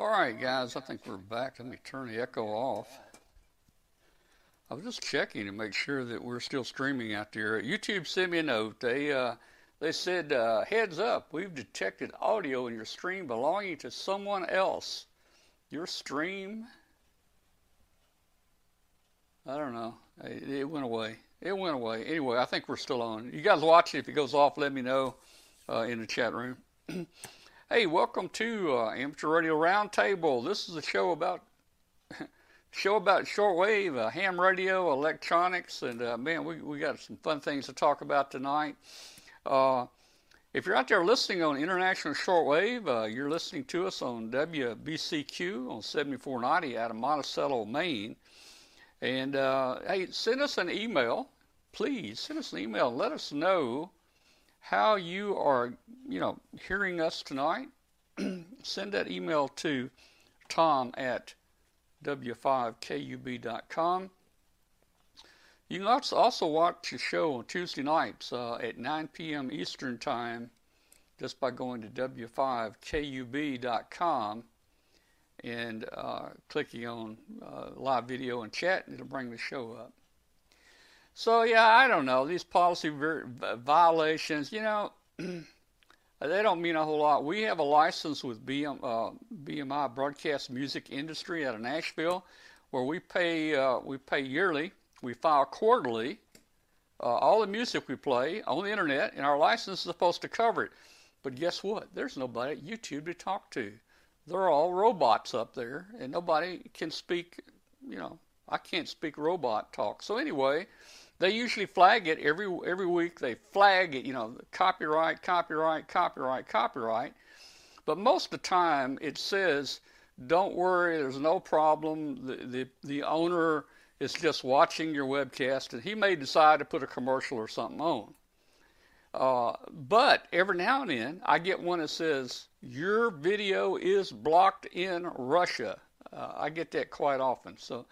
All right, guys, I think we're back. Let me turn the echo off. I was just checking to make sure that we're still streaming out there. YouTube sent me a note. They uh, they said, uh, "Heads up, we've detected audio in your stream belonging to someone else. Your stream." I don't know. It, it went away. It went away. Anyway, I think we're still on. You guys watching? If it goes off, let me know uh, in the chat room. Hey, welcome to uh, Amateur Radio Roundtable. This is a show about show about shortwave, uh, ham radio, electronics, and uh, man, we we got some fun things to talk about tonight. Uh, if you're out there listening on international shortwave, uh, you're listening to us on WBCQ on 7490 out of Monticello, Maine. And uh, hey, send us an email, please. Send us an email. Let us know how you are, you know, hearing us tonight, send that email to tom at w5kub.com. You can also watch the show on Tuesday nights uh, at 9 p.m. Eastern Time just by going to w5kub.com and uh, clicking on uh, live video and chat, and it'll bring the show up. So yeah, I don't know these policy violations. You know, they don't mean a whole lot. We have a license with BM, uh, BMI Broadcast Music Industry out of Nashville, where we pay uh, we pay yearly. We file quarterly. Uh, all the music we play on the internet, and our license is supposed to cover it. But guess what? There's nobody at YouTube to talk to. They're all robots up there, and nobody can speak. You know, I can't speak robot talk. So anyway, they usually flag it every every week. They flag it, you know, copyright, copyright, copyright, copyright. But most of the time, it says, "Don't worry, there's no problem. The the, the owner is just watching your webcast, and he may decide to put a commercial or something on." Uh, but every now and then, I get one that says, "Your video is blocked in Russia." Uh, I get that quite often. So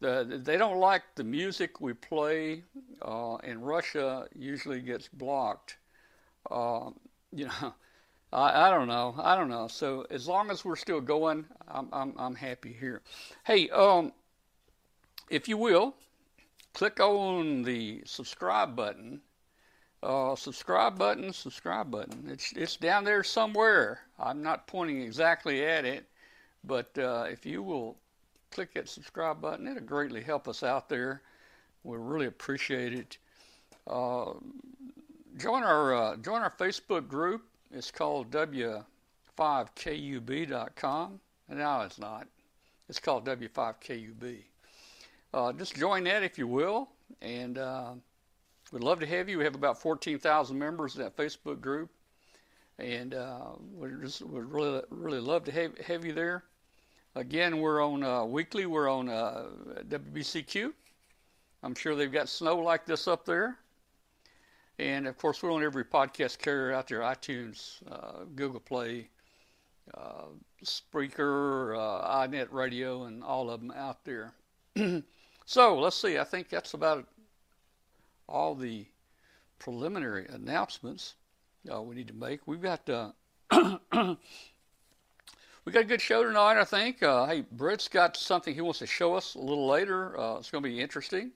the, they don't like the music we play uh, in Russia usually gets blocked. Uh, you know, I, I don't know. I don't know. So as long as we're still going, I'm, I'm, I'm happy here. Hey, um, if you will, click on the subscribe button. Uh, subscribe button, subscribe button. It's it's down there somewhere. I'm not pointing exactly at it, but uh, if you will click that subscribe button. It'll greatly help us out there. We really appreciate it. Uh, join our uh, join our Facebook group. It's called W5KUB.com. And now it's not. It's called W5KUB. Uh, just join that if you will, and uh, we'd love to have you. We have about 14,000 members in that Facebook group, and uh, we just would really really love to have have you there. Again, we're on uh, weekly. We're on uh, WBCQ. I'm sure they've got snow like this up there. And of course, we're on every podcast carrier out there iTunes, uh, Google Play, uh, Spreaker, uh, iNet Radio, and all of them out there. so let's see. I think that's about all the preliminary announcements uh, we need to make. We've got we got a good show tonight, I think. Uh, hey, Brett's got something he wants to show us a little later. Uh, it's going to be interesting.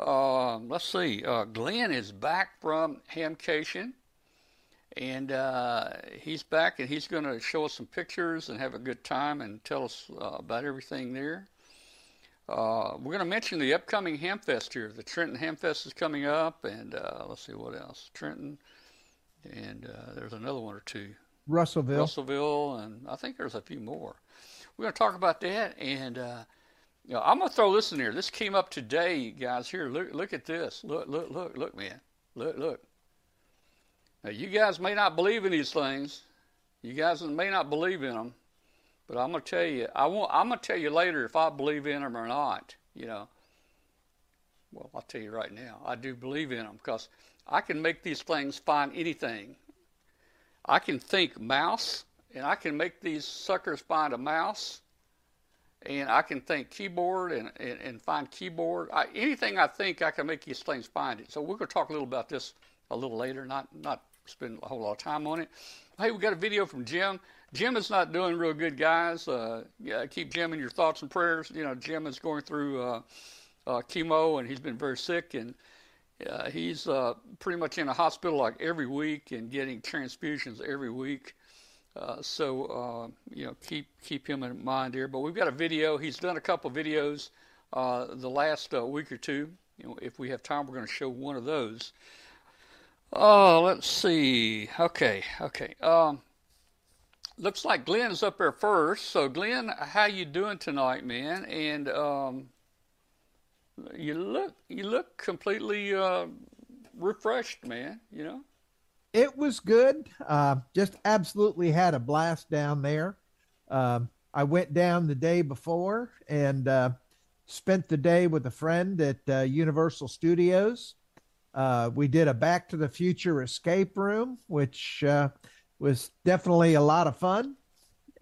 Uh, let's see. Uh, Glenn is back from Hamcation, and uh, he's back, and he's going to show us some pictures and have a good time and tell us uh, about everything there. we're going to mention the upcoming Hamfest here. The Trenton Hamfest is coming up, and let's see what else. Trenton, and there's another one or two. Russellville. Russellville, and I think there's a few more. We're going to talk about that, and uh, you know, I'm going to throw this in here. This came up today, guys. Here, look, look at this. Look, look, look, look, man. Look, look. Now, you guys may not believe in these things. You guys may not believe in them, but I'm going to tell you. I won't. I'm going to tell you later if I believe in them or not. You know. Well, I'll tell you right now. I do believe in them because I can make these things find anything. I can think mouse, and I can make these suckers find a mouse, and I can think keyboard and, and, and find keyboard. I, anything I think, I can make these things find it. So we're going to talk a little about this a little later, not not spend a whole lot of time on it. hey, we got a video from Jim. Jim is not doing real good, guys. Uh, yeah, keep Jim in your thoughts and prayers. You know, Jim is going through uh, uh, chemo and he's been very sick and uh, he's uh, pretty much in a hospital like every week and getting transfusions every week. Uh, so uh, you know, keep keep him in mind here. But we've got a video. He's done a couple videos uh, the last uh, week or two. You know, if we have time, we're going to show one of those. Oh, let's see. Okay, okay. Um, looks like Glenn's up there first. So, Glenn, how you doing tonight, man? And um, you look you look completely uh, refreshed, man. You know. It was good. Uh, just absolutely had a blast down there. Um, I went down the day before and uh, spent the day with a friend at uh, Universal Studios. Uh, we did a Back to the Future escape room, which uh, was definitely a lot of fun.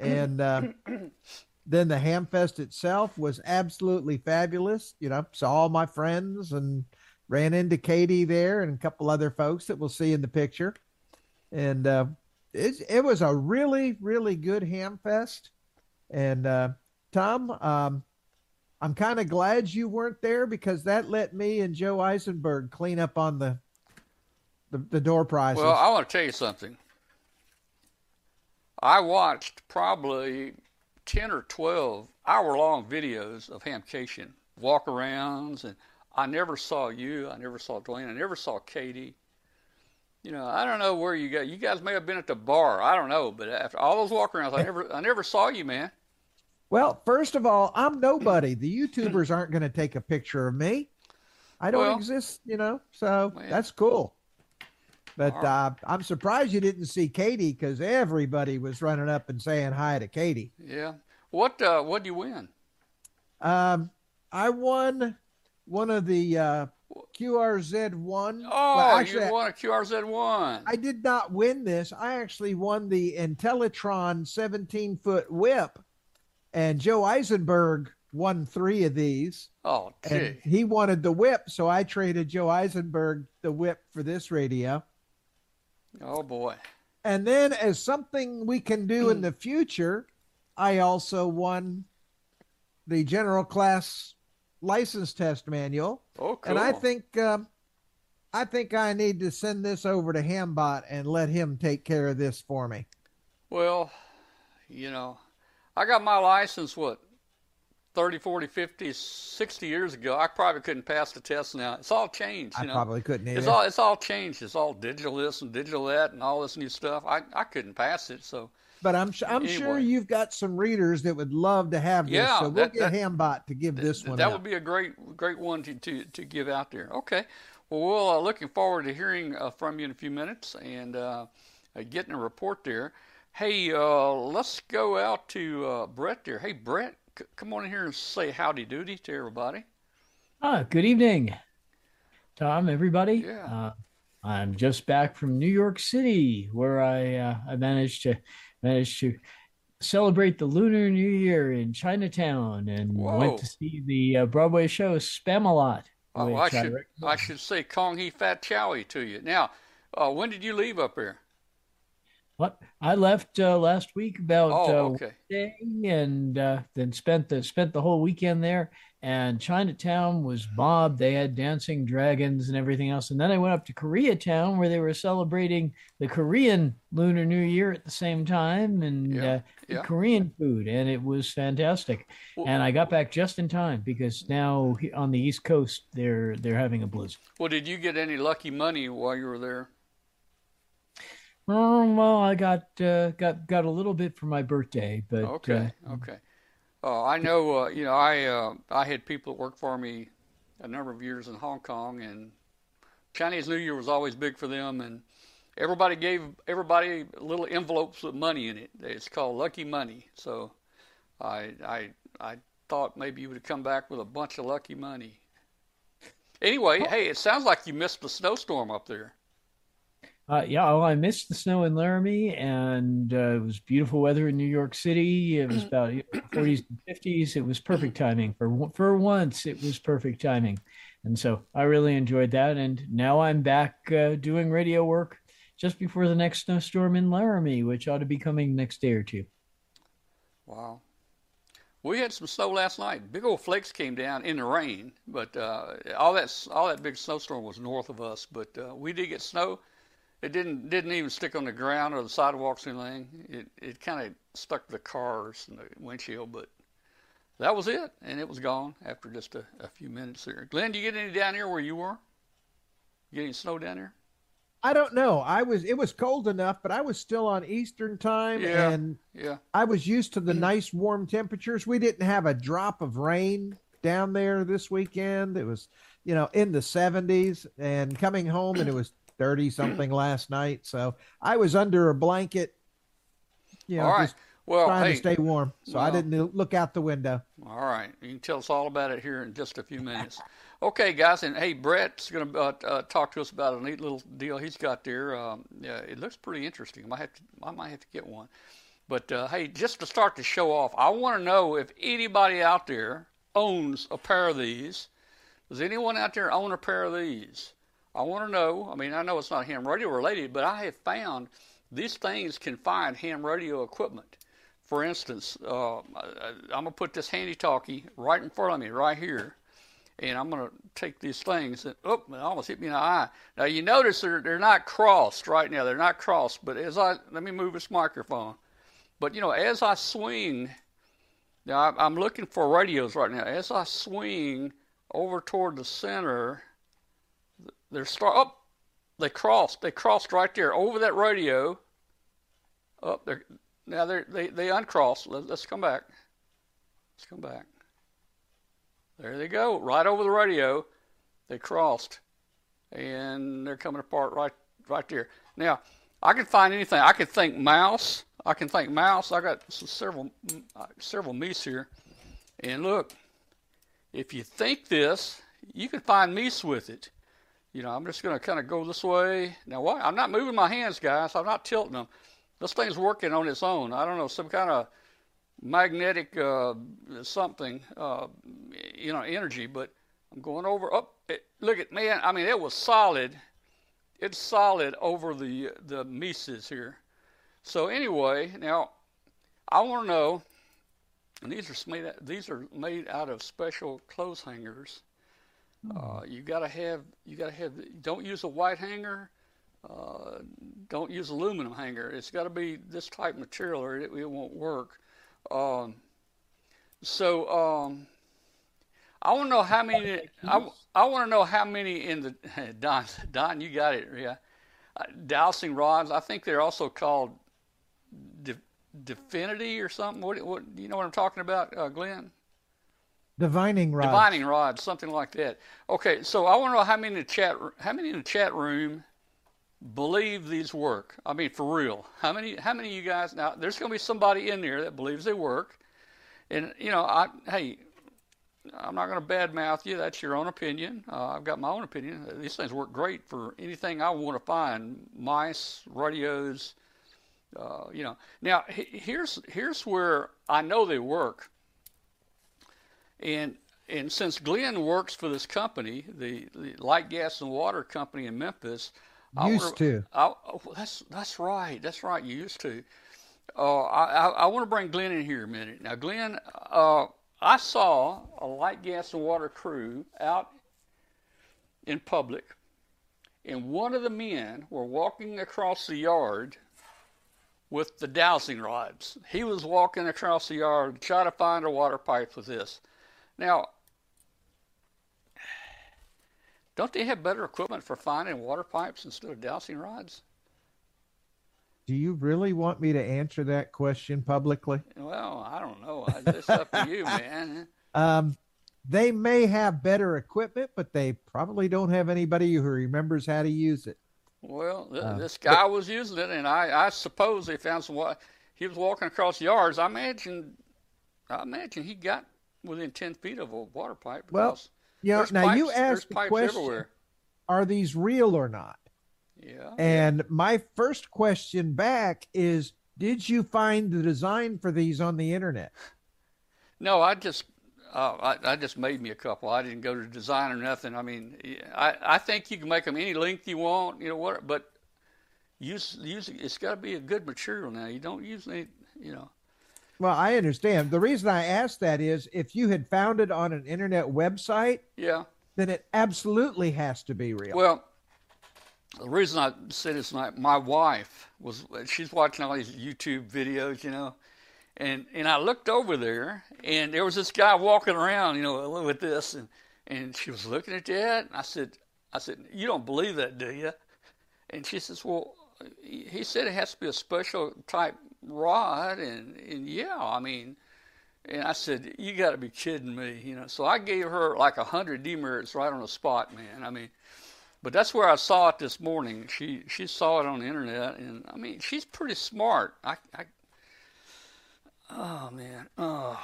And uh, then the Hamfest itself was absolutely fabulous. You know, saw all my friends and ran into Katie there and a couple other folks that we'll see in the picture. And uh, it, it was a really, really good Hamfest. And uh, Tom, um, I'm kind of glad you weren't there because that let me and Joe Eisenberg clean up on the the, the door prizes. Well, I want to tell you something. I watched probably 10 or 12 hour long videos of Hamcation, walk arounds, and I never saw you. I never saw Dwayne. I never saw Katie. You know, I don't know where you got. You guys may have been at the bar. I don't know, but after all those walk arounds, I never, I never saw you, man. Well, first of all, I'm nobody. The YouTubers aren't going to take a picture of me. I don't well, exist, you know. So man. that's cool. But uh, I'm surprised you didn't see Katie because everybody was running up and saying hi to Katie. Yeah. What uh, What do you win? Um, I won one of the uh, QRZ one. Oh, well, actually, you won a QRZ one. I did not win this. I actually won the Intellitron 17 foot whip, and Joe Eisenberg won three of these. Oh, gee. and he wanted the whip, so I traded Joe Eisenberg the whip for this radio. Oh boy! And then, as something we can do in the future, I also won the general class license test manual. Oh, cool. And I think um, I think I need to send this over to Hambot and let him take care of this for me. Well, you know, I got my license what 30, 40, 50, 60 years ago. I probably couldn't pass the test now. It's all changed. You I know? probably couldn't either. It's all it's all changed. It's all digital this and digital that and all this new stuff. I, I couldn't pass it. So but I'm I'm anyway. sure you've got some readers that would love to have this. Yeah, so we'll that, get that, Hambot to give this one. That out. would be a great great one to, to, to give out there. Okay. Well, we're uh, looking forward to hearing uh, from you in a few minutes and uh, uh getting a report there. Hey, uh, let's go out to uh, Brett there. Hey, Brett, c- come on in here and say howdy doody to everybody. Ah, good evening, Tom. Everybody. Yeah. I'm just back from New York City, where I I managed to managed to celebrate the Lunar New Year in Chinatown and Whoa. went to see the uh, Broadway show Spamalot. Oh, I should I, should say Kong He Fat Chowie to you. Now, uh, when did you leave up here? What I left uh, last week about oh, uh, okay. day and uh, then spent the spent the whole weekend there. And Chinatown was mobbed. They had dancing dragons and everything else. And then I went up to Koreatown where they were celebrating the Korean Lunar New Year at the same time and yeah. Uh, yeah. Korean food, and it was fantastic. Well, and I got back just in time because now on the East Coast they're they're having a blizzard. Well, did you get any lucky money while you were there? Oh, well, I got uh, got got a little bit for my birthday, but okay, uh, okay. Oh, I know. Uh, you know, I uh, I had people that worked for me a number of years in Hong Kong, and Chinese New Year was always big for them, and everybody gave everybody little envelopes with money in it. It's called lucky money. So, I I I thought maybe you would come back with a bunch of lucky money. Anyway, hey, it sounds like you missed the snowstorm up there. Uh, yeah, well, I missed the snow in Laramie, and uh, it was beautiful weather in New York City. It was about 40s and 50s. It was perfect timing for for once. It was perfect timing, and so I really enjoyed that. And now I'm back uh, doing radio work, just before the next snowstorm in Laramie, which ought to be coming next day or two. Wow. We had some snow last night. Big old flakes came down in the rain, but uh, all that all that big snowstorm was north of us. But uh, we did get snow. It didn't didn't even stick on the ground or the sidewalks or anything. It it kind of stuck the cars and the windshield, but that was it, and it was gone after just a, a few minutes there. Glenn, did you get any down here where you were? Getting snow down here? I don't know. I was it was cold enough, but I was still on Eastern time Yeah. and Yeah. I was used to the mm. nice warm temperatures. We didn't have a drop of rain down there this weekend. It was, you know, in the 70s and coming home and it was 30 something last night. So I was under a blanket, you know, all right. just Well, trying hey, to stay warm. So I didn't look out the window. All right, you can tell us all about it here in just a few minutes. Okay, guys, and hey, Brett's going to uh, uh, talk to us about a neat little deal he's got there. Um, yeah, it looks pretty interesting. I might have to, I might have to get one. But uh, hey, just to start the show off, I want to know if anybody out there owns a pair of these. Does anyone out there own a pair of these? I want to know. I mean, I know it's not ham radio related, but I have found these things can find ham radio equipment. For instance, uh, I, I'm gonna put this handy talkie right in front of me, right here, and I'm gonna take these things and oh, it almost hit me in the eye. Now you notice they're they're not crossed right now. They're not crossed, but as I let me move this microphone. But you know, as I swing, now I'm looking for radios right now. As I swing over toward the center, they're start up. they crossed. They crossed right there over that radio. Up there. Now they they they uncrossed. Let, let's come back. Let's come back. There they go, right over the radio. They crossed, and they're coming apart right right there. Now I can find anything. I can think mouse. I can think mouse. I got several uh, several meese here, and look, if you think this, you can find meese with it. You know, I'm just going to kind of go this way. Now, what? I'm not moving my hands, guys. I'm not tilting them. This thing's working on its own. I don't know, some kind of magnetic uh, something, uh, you know, energy. But I'm going over. Up. it, look at man. I mean, it was solid. It's solid over the the Mises here. So anyway, now I want to know. And these are made. These are made out of special clothes hangers. Uh, you gotta have. You gotta have. Don't use a white hanger. Uh, don't use aluminum hanger. It's got to be this type of material, or it, it won't work. Um, so um, I want to know how many. I, I want to know how many in the Don. Don, you got it. Yeah, uh, dowsing rods. I think they're also called de, Definity or something. What, what? You know what I'm talking about, uh, Glenn? Divining rod. Divining rods, something like that. Okay, so I want to know how many in the chat. How many in the chat room believe these work? I mean, for real. How many? How many of you guys? Now, there's going to be somebody in there that believes they work, and you know, I hey, I'm not going to badmouth you. That's your own opinion. Uh, I've got my own opinion. These things work great for anything I want to find: mice, radios. Uh, you know. Now, he- here's here's where I know they work. And and since Glenn works for this company, the, the Light Gas and Water Company in Memphis, I Used wanna- to. I, oh, that's that's right. That's right. You used to. Uh, I, I, I want to bring Glenn in here a minute. Now, Glenn, uh, I saw a light gas and water crew out in public, and one of the men were walking across the yard with the dowsing rods. He was walking across the yard to try to find a water pipe with this. Now, don't they have better equipment for finding water pipes instead of dowsing rods? Do you really want me to answer that question publicly? Well, I don't know. I- It's up to you, man. Um, they may have better equipment, but they probably don't have anybody who remembers how to use it. Well, th- Uh, this guy was using it, and I, I suppose they found some. wa- He was walking across yards. I imagine, I imagine he got within ten feet of a water pipe. Well, You know, now you pipes- there's asked the question: everywhere. Are these real or not? Yeah. And my first question back is: Did you find the design for these on the internet? No, I just, uh, I, I just made me a couple. I didn't go to design or nothing. I mean, I, I think you can make them any length you want. You know what? But use use it's got to be a good material now. You don't use any, you know. Well, I understand. The reason I asked that is if you had found it on an internet website, Yeah. then it absolutely has to be real. Well, the reason I said it's not my wife was she's watching all these YouTube videos, you know, and and I looked over there and there was this guy walking around, you know, with this, and and she was looking at that, and I said, I said, you don't believe that, do you? And she says, well, he said it has to be a special type rod, and and yeah, I mean. And I said, "You got to be kidding me!" You know. So I gave her like a hundred demerits right on the spot, man. I mean, but that's where I saw it this morning. She she saw it on the internet, and I mean, she's pretty smart. I, I oh man, oh,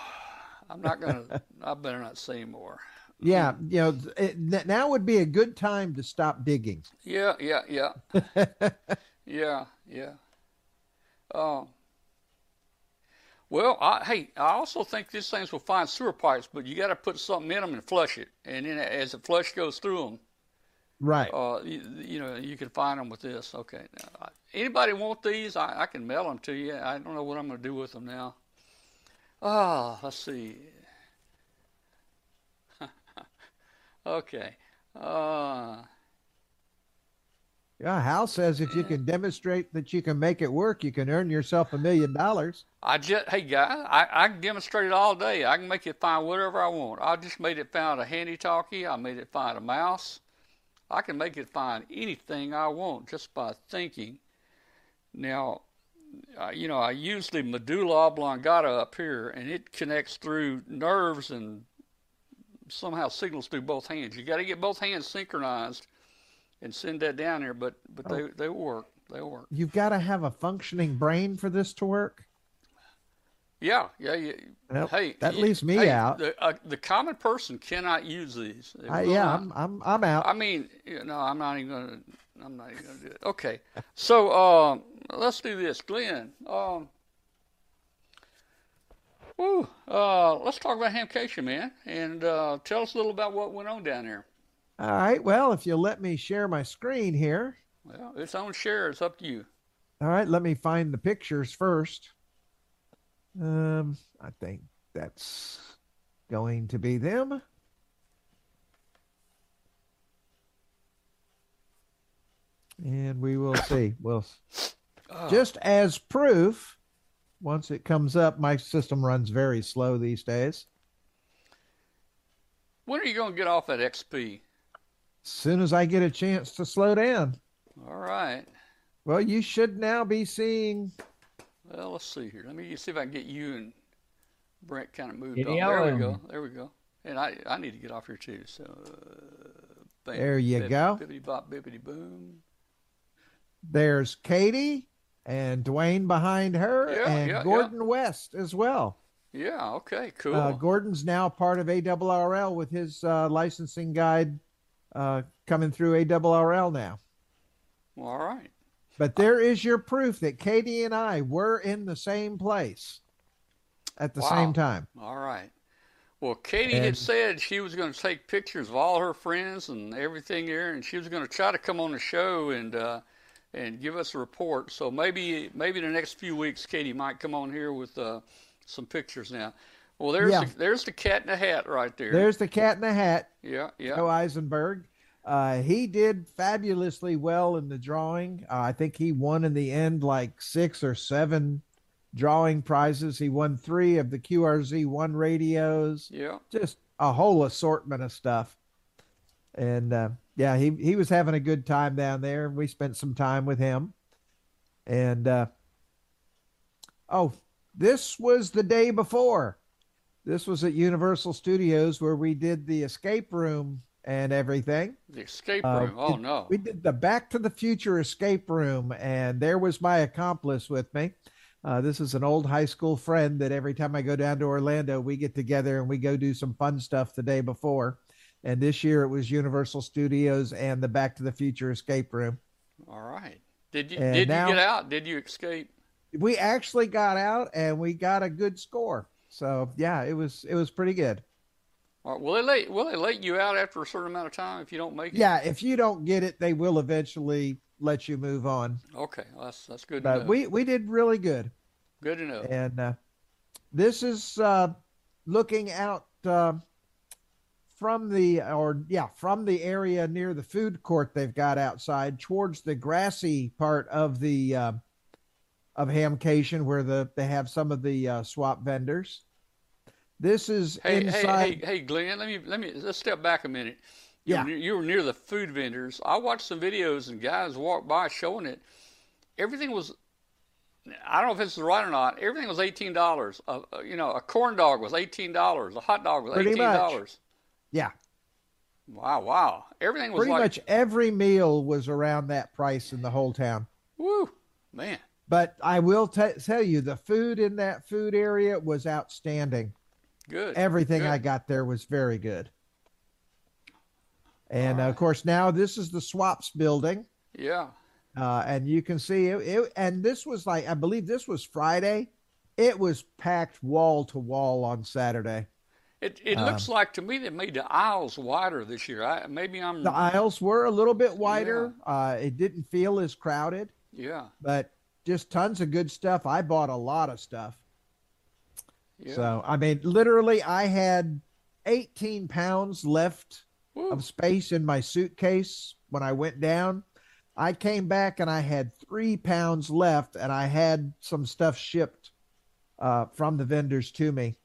I'm not gonna. I better not say more. yeah, you know, it, now would be a good time to stop digging. Yeah, yeah, yeah, yeah, yeah. Um. Well, I, hey, I also think these things will find sewer pipes, but you got to put something in them and flush it, and then as the flush goes through them, Right. Uh, you, you know, you can find them with this. Okay. Now, anybody want these? I, I can mail them to you. I don't know what I'm going to do with them now. Ah, let's see. okay. Uh, Yeah, Hal says if you can demonstrate that you can make it work, you can earn yourself a million dollars. I just, hey guy, I, I can demonstrate it all day. I can make it find whatever I want. I just made it find a handy talkie. I made it find a mouse. I can make it find anything I want just by thinking. Now, uh, you know, I use the medulla oblongata up here, and it connects through nerves and somehow signals through both hands. You got to get both hands synchronized and send that down there, but but they they work. They work. You've got to have a functioning brain for this to work. Yeah, yeah, yeah. Well, hey, that leaves me hey, out. The, uh, the common person cannot use these. Yeah, not. I'm, I'm, I'm out. I mean, you know, I'm not even gonna. I'm not even gonna do it. Okay, so um, let's do this, Glenn. Um, woo, uh, let's talk about Hamcation, man, and uh, tell us a little about what went on down there. All right. Well, if you'll let me share my screen here. Well, it's on share. It's up to you. All right. Let me find the pictures first. Um, I think that's going to be them. And we will see. We'll Oh, just as proof. Once it comes up, my system runs very slow these days. when are you gonna get off that XP? As soon as I get a chance to slow down. All right. Well, you should now be seeing. Well, let's see here. Let me see if I can get you and Brett kind of moved Giddy on. There we go. There we go. And I, I need to get off here too. So, uh, bam, There you bip- go. Bippity bop, bippity boom. There's Katie and Dwayne behind her, Yeah, and yeah, Gordon West as well. Yeah. Okay. Cool. Uh, Gordon's now part of ARRL with his uh, licensing guide uh, coming through ARRL now. All right. But there is your proof that Katie and I were in the same place at the Wow. same time. All right. Well, Katie had said she was going to take pictures of all her friends and everything there, and she was going to try to come on the show and uh, and give us a report. So maybe maybe the next few weeks, Katie might come on here with uh, some pictures now. Well, there's Yeah. the, there's the cat in the hat right there. There's the cat in the hat, yeah, yeah. Joe Eisenberg. Uh, he did fabulously well in the drawing. Uh, I think he won in the end like six or seven drawing prizes. He won three of the QRZ1 radios, Yeah. just a whole assortment of stuff. And uh, yeah, he, he was having a good time down there. We spent some time with him. And uh, oh, this was the day before. This was at Universal Studios where we did the escape room and everything. The escape Uh, room. oh no. We did the Back to the Future escape room, and there was my accomplice with me. Uh, this is an old high school friend that every time I go down to Orlando, we get together and we go do some fun stuff the day before. And this year it was Universal Studios and the Back to the Future escape room. All right. Did you And did now- you get out? Did you escape? We actually got out and we got a good score. So yeah, it was it was pretty good. Right, will they let will they let you out after a certain amount of time if you don't make it? Yeah, if you don't get it, they will eventually let you move on. Okay, well, that's that's good. But we we did really good. Good to know. And uh, this is uh, looking out uh, from the or yeah from the area near the food court they've got outside towards the grassy part of the uh, of Hamcation where the they have some of the uh, swap vendors. This is hey, inside. Hey, hey, hey, Glenn, let me let me let's step back a minute. You Yeah. were, near- you were near the food vendors. I watched some videos and guys walked by showing it. Everything was, I don't know if it's right or not. Everything was eighteen dollars. Uh, uh, you know, a corn dog was eighteen dollars. A hot dog was eighteen dollars. yeah, Wow, wow. Everything was pretty like, much every meal was around that price in the whole town. woo, man. But I will t- tell you, the food in that food area was outstanding. Good. Everything Good. I got there was very good. And All of course, now this is the Swaps building, Yeah. uh, and you can see it, it. And this was like, I believe this was Friday. It was packed wall to wall on Saturday. It it Um, looks like to me they made the aisles wider this year. I maybe I'm The aisles were a little bit wider. Uh, it didn't feel as crowded, yeah but just tons of good stuff. I bought a lot of stuff. Yeah. So I mean, literally, I had 18 pounds left Woo. of space in my suitcase when I went down. I came back and I had three pounds left, and I had some stuff shipped uh, from the vendors to me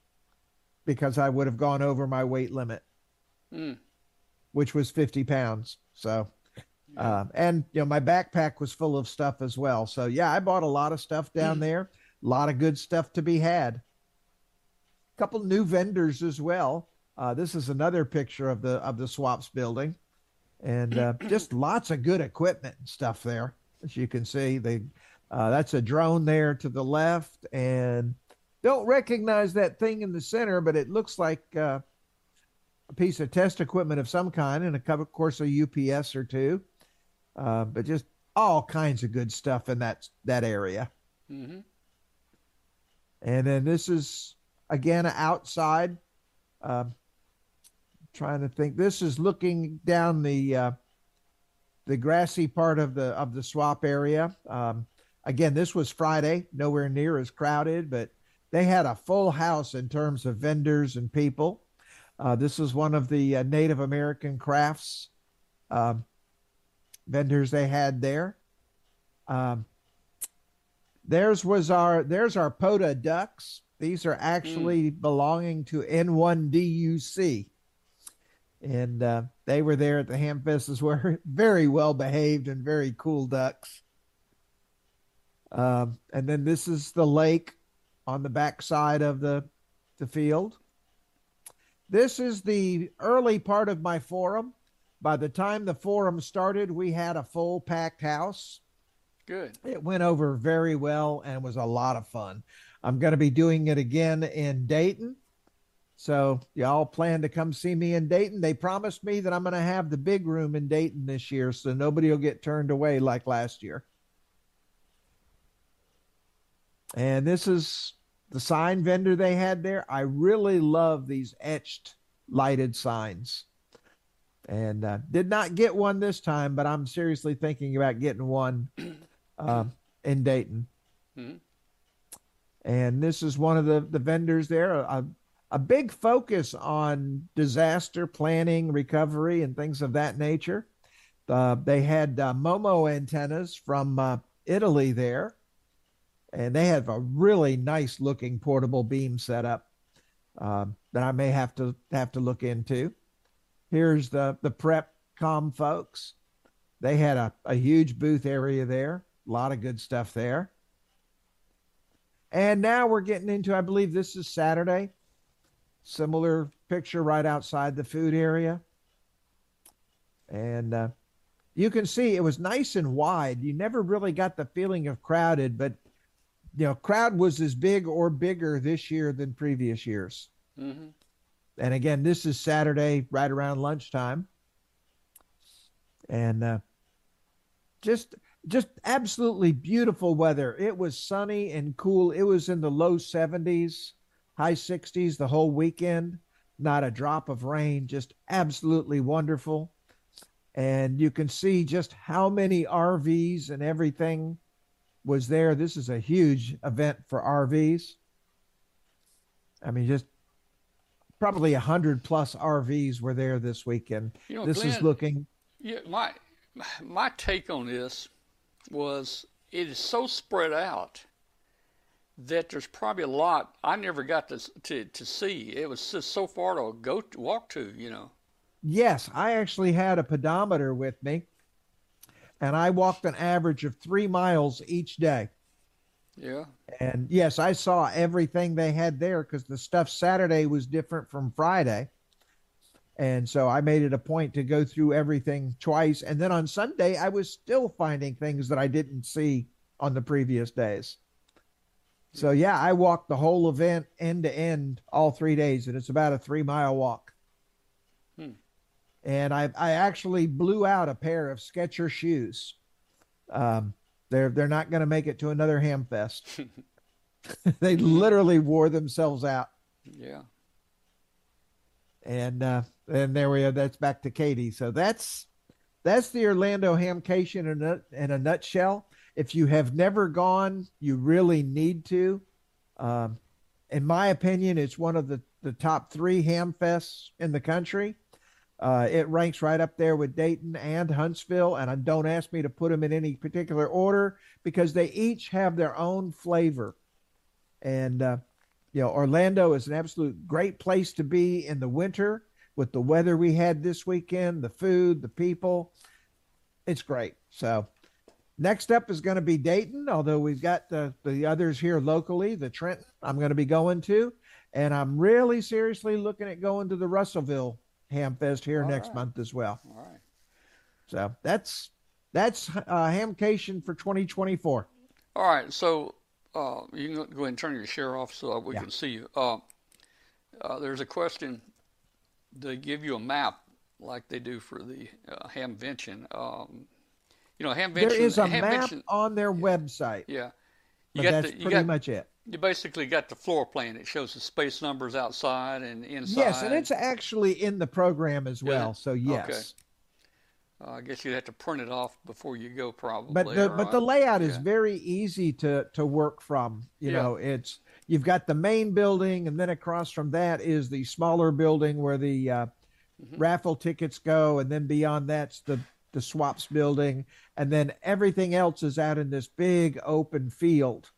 because I would have gone over my weight limit, Mm. which was 50 pounds. So, um, and you know, my backpack was full of stuff as well. So, yeah, I bought a lot of stuff down there, a lot of good stuff to be had. Couple new vendors as well. Uh, this is another picture of the of the swaps building, and uh, just lots of good equipment and stuff there. As you can see, they uh, that's a drone there to the left, and don't recognize that thing in the center, but it looks like uh, a piece of test equipment of some kind, and a of course, a UPS or two. Uh, but just all kinds of good stuff in that that area. hmm And then this is again outside. Um, trying to think. This is looking down the uh, the grassy part of the of the swap area. Um, again, this was Friday, nowhere near as crowded, but they had a full house in terms of vendors and people. Uh, this is one of the uh, Native American crafts um, vendors they had there. Um, Theirs was our there's our POTA ducks. These are actually belonging to N1DUC. And uh, they were there at the Hamfest as well. Very well behaved and very cool ducks. Um, and then this is the lake on the back side of the, the field. This is the early part of my forum. By the time the forum started, we had a full packed house. Good. It went over very well and was a lot of fun. I'm going to be doing it again in Dayton. So, y'all plan to come see me in Dayton. They promised me that I'm going to have the big room in Dayton this year, so nobody will get turned away like last year. And this is the sign vendor they had there. I really love these etched lighted signs. And uh, did not get one this time, but I'm seriously thinking about getting one uh, in Dayton. Mhm. And this is one of the, the vendors there. A, a big focus on disaster planning, recovery, and things of that nature. Uh, they had uh, Momo antennas from uh, Italy there, and they have a really nice looking portable beam setup um, that I may have to have to look into. Here's the the prep com folks. They had a, a huge booth area there, a lot of good stuff there. And now we're getting into, I believe this is Saturday. Similar picture right outside the food area. And uh, you can see it was nice and wide. You never really got the feeling of crowded, but you know, crowd was as big or bigger this year than previous years. hmm And again, this is Saturday, right around lunchtime, and uh, just just absolutely beautiful weather. It was sunny and cool. It was in the low seventies, high sixties the whole weekend. Not a drop of rain. Just absolutely wonderful. and you can see just how many RVs and everything was there. This is a huge event for RVs. I mean, just probably a hundred plus RVs were there this weekend. You know, this Glenn, is looking. Yeah, my my take on this was it is so spread out that there's probably a lot I never got to to, to see. It was just so far to go to, walk to, you know. Yes, I actually had a pedometer with me, and I walked an average of three miles each day. Yeah. And yes, I saw everything they had there because the stuff Saturday was different from Friday. And so I made it a point to go through everything twice. And then on Sunday, I was still finding things that I didn't see on the previous days. So yeah, I walked the whole event end to end all three days, and it's about a three mile walk. Hmm. And I I actually blew out a pair of Sketcher shoes. Um, they're they're not going to make it to another ham fest. they literally wore themselves out. Yeah. And uh, and there we are. That's back to Katie. So that's that's the Orlando Hamcation in a, in a nutshell. If you have never gone, you really need to. Um, in my opinion, it's one of the, the top three ham fests in the country. Uh, it ranks right up there with Dayton and Huntsville. And don't ask me to put them in any particular order because they each have their own flavor. And, uh, you know, Orlando is an absolute great place to be in the winter with the weather we had this weekend, the food, the people. It's great. So, next up is going to be Dayton, although we've got the, the others here locally, the Trenton, I'm going to be going to. And I'm really seriously looking at going to the Russellville Ham Fest here All next right. month as well. All right. So that's that's uh, Hamcation for 2024. All right. So uh, you can go ahead and turn your share off so we Yeah. can see you. Uh, uh, there's a question. They give you a map like they do for the uh, Hamvention. Um, you know, Hamvention. There is a map on their website, Yeah. You got that's the, you pretty got much it. you basically got the floor plan. It shows the space numbers outside and inside. Yes, and it's actually in the program as well. it? So yes, Uh, I guess you'd have to print it off before you go, probably. but the but the layout is very easy to to work from. You Yeah. know, it's you've got the main building, and then across from that is the smaller building where the uh, Mhm. raffle tickets go, and then beyond that's the the swaps building, and then everything else is out in this big open field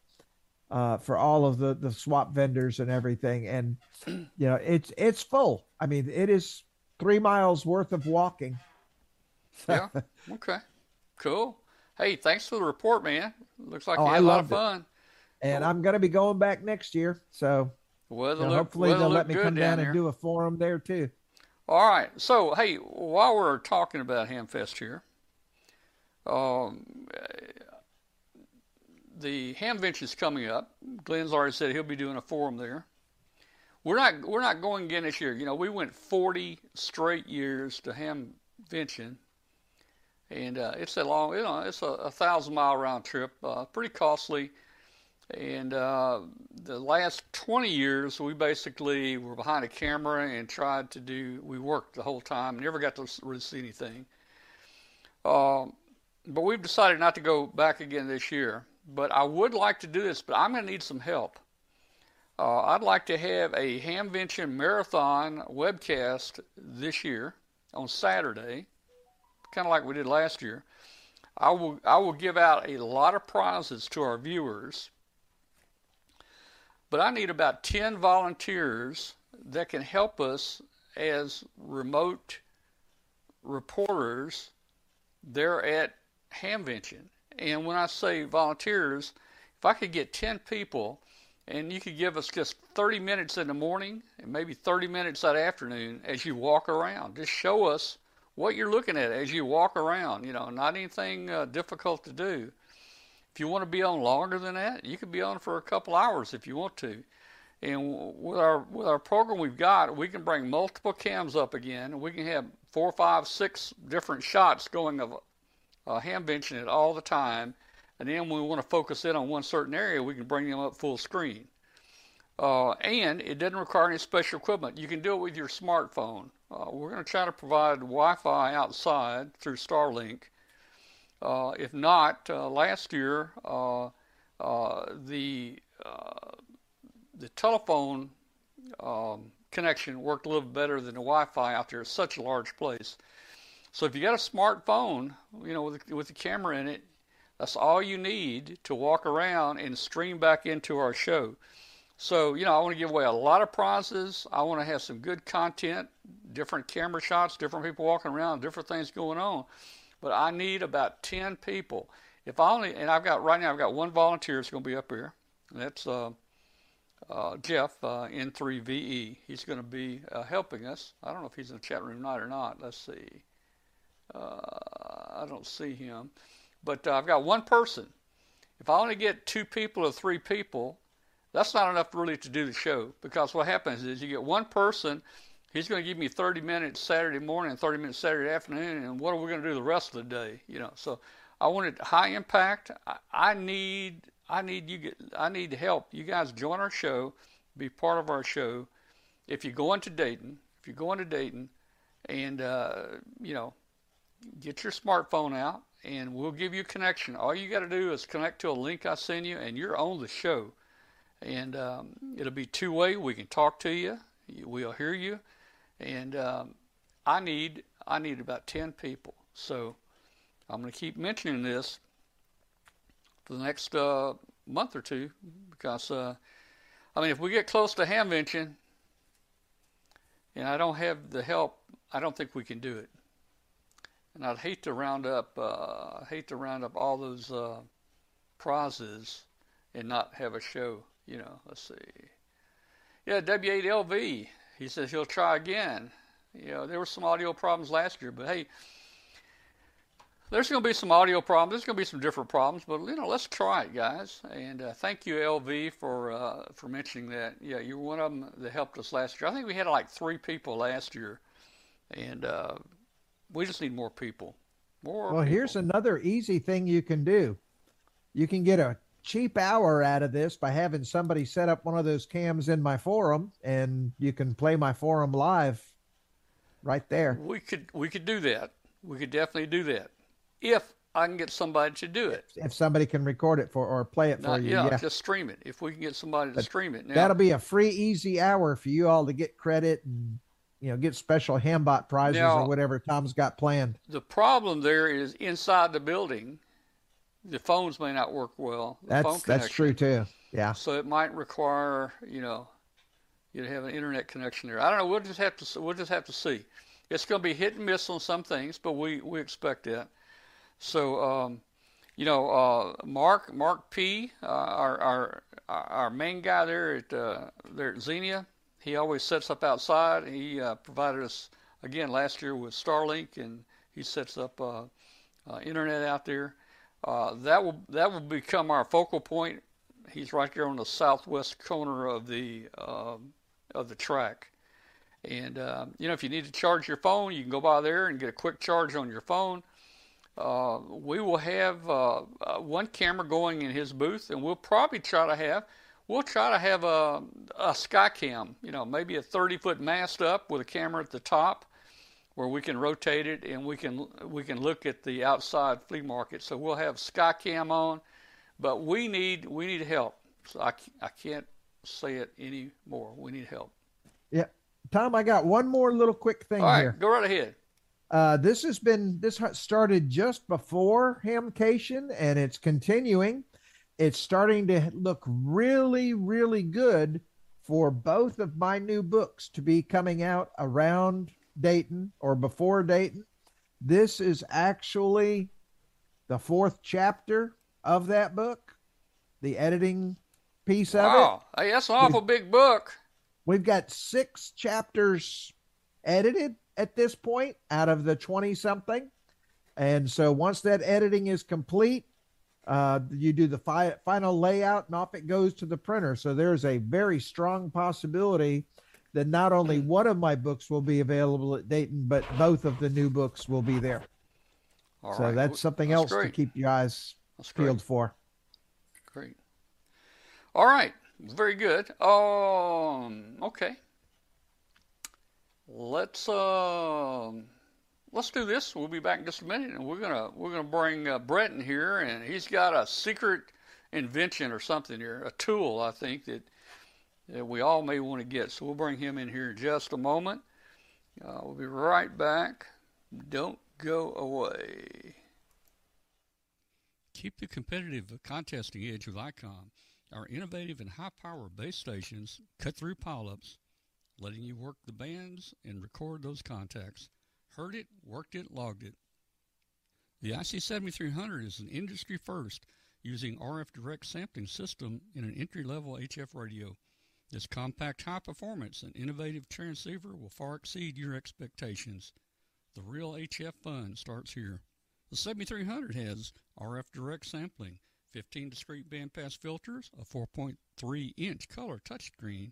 uh, for all of the the swap vendors and everything. And you know, it's it's full. I mean, it is three miles worth of walking. yeah. Okay. Cool. Hey, thanks for the report, man. Looks like Oh, you had a lot of fun. it. And I'm going to be going back next year. So you know, look, hopefully weather they'll let me come down there. and do a forum there too. All right. So, hey, while we're talking about Hamfest here, um, the Hamvention is coming up. Glenn's already said he'll be doing a forum there. We're not we're not going again this year. You know, we went 40 straight years to Hamvention, and uh, it's a long, you know, it's a, a thousand mile round trip, uh, pretty costly. And uh, the last 20 years, we basically were behind a camera and tried to do. We worked the whole time, never got to see anything. Um, but we've decided not to go back again this year. But I would like to do this, but I'm going to need some help. Uh, I'd like to have a Hamvention Marathon webcast this year on Saturday, kind of like we did last year. I will I will give out a lot of prizes to our viewers, but I need about 10 volunteers that can help us as remote reporters there at Hamvention. And when I say volunteers, if I could get 10 people and you could give us just 30 minutes in the morning and maybe 30 minutes that afternoon as you walk around, just show us what you're looking at as you walk around. You know, not anything uh, difficult to do. If you want to be on longer than that, you could be on for a couple hours if you want to. And with our with our program we've got, we can bring multiple cams up again, we can have four, five, six different shots going of uh, Hamvention it all the time. And then when we want to focus in on one certain area, we can bring them up full screen. Uh, and it doesn't require any special equipment. You can do it with your smartphone. Uh, we're going to try to provide Wi-Fi outside through Starlink. Uh, if not, uh, last year uh, the the telephone um, connection worked a little better than the Wi-Fi out there. It's such a large place. So if you got a smartphone, you know, with, with the camera in it, that's all you need to walk around and stream back into our show. So, you know, I want to give away a lot of prizes. I want to have some good content, different camera shots, different people walking around, different things going on. But I need about 10 people. If I only, and I've got, right now, I've got one volunteer that's going to be up here. That's uh, uh, Jeff, uh, N3VE. He's going to be uh, helping us. I don't know if he's in the chat room tonight or not. Let's see. Uh, I don't see him. But uh, I've got one person. If I only get two people or three people, that's not enough really to do the show because what happens is you get one person, he's going to give me 30 minutes Saturday morning 30 minutes Saturday afternoon, and what are we going to do the rest of the day? You know, so I wanted high impact. I, I need I need you get I need help. You guys join our show, be part of our show. If you're going to Dayton, if you're going to Dayton, and uh, you know, get your smartphone out, and we'll give you a connection. All you got to do is connect to a link I send you, and you're on the show. And um, it'll be two way. We can talk to you. We'll hear you. And um, I need I need about ten people. So I'm going to keep mentioning this for the next uh, month or two because uh, I mean if we get close to hamvention and I don't have the help, I don't think we can do it. And I'd hate to round up uh, hate to round up all those uh, prizes and not have a show. You know, let's see. Yeah, W8LV. He says he'll try again. You know, there were some audio problems last year, but hey, there's going to be some audio problems. There's going to be some different problems, but you know, let's try it, guys. And uh, thank you, LV, for uh, for mentioning that. Yeah, you were one of them that helped us last year. I think we had like three people last year, and uh, we just need more people. More. Well, people. here's another easy thing you can do. You can get a cheap hour out of this by having somebody set up one of those cams in my forum, and you can play my forum live right there. We could we could do that. We could definitely do that if I can get somebody to do it. If somebody can record it for or play it for you, yeah, yeah. just stream it. If we can get somebody to But stream it, now, That'll be a free, easy hour for you all to get credit and you know get special Hambot prizes Now- or whatever Tom's got planned. the problem there is inside the building. The phones may not work well. That's that's true too. Yeah. So it might require, you know, you to have an internet connection there. I don't know. We'll just have to. We'll just have to see. It's going to be hit and miss on some things, but we we expect that. So, um, you know, uh, Mark Mark P, uh, our our our main guy there at uh, there at Xenia, he always sets up outside. He uh, provided us again last year with Starlink, and he sets up uh, uh, internet out there. Uh, that will that will become our focal point. He's right there on the southwest corner of the um of the track. And um, you know, if you need to charge your phone, you can go by there and get a quick charge on your phone. Uh, we will have uh, uh, one camera going in his booth, and we'll probably try to have we'll try to have a, a sky cam. you know, maybe a 30 foot mast up with a camera at the top, where we can rotate it and we can we can look at the outside flea market. So we'll have Skycam on, but we need we need help. So I, I can't say it anymore. We need help. Yeah. Tom, I got one more little quick thing right, here. go right ahead. Uh, this has been this started just before Hamcation, and it's continuing. It's starting to look really, really good for both of my new books to be coming out around Dayton or before Dayton. This is actually the fourth chapter of that book, the editing piece of it. Wow, hey, that's an awful big book. We've got six chapters edited at this point out of the 20 something. And so once that editing is complete, uh, you do the fi- final layout and off it goes to the printer. So there's a very strong possibility that not only one of my books will be available at Dayton, but both of the new books will be there. All so right. that's something That's else to keep your eyes That's great. peeled for. Great. All right. Very good. Um. Okay. let's uh, let's do this. We'll be back in just a minute, and we're gonna we're gonna bring uh, Brett in here, and he's got a secret invention or something here, a tool I think that that we all may want to get. So we'll bring him in here in just a moment. Uh, we'll be right back. Don't go away. Keep the competitive contesting edge with ICOM. Our innovative and high power base stations cut through pileups, letting you work the bands and record those contacts. Heard it, worked it, logged it. The IC7300 is an industry first using RF direct sampling system in an entry level HF radio. This compact high performance and innovative transceiver will far exceed your expectations. The real HF fun starts here. The 7300 has RF direct sampling, 15 discrete bandpass filters, a 4.3 inch color touchscreen,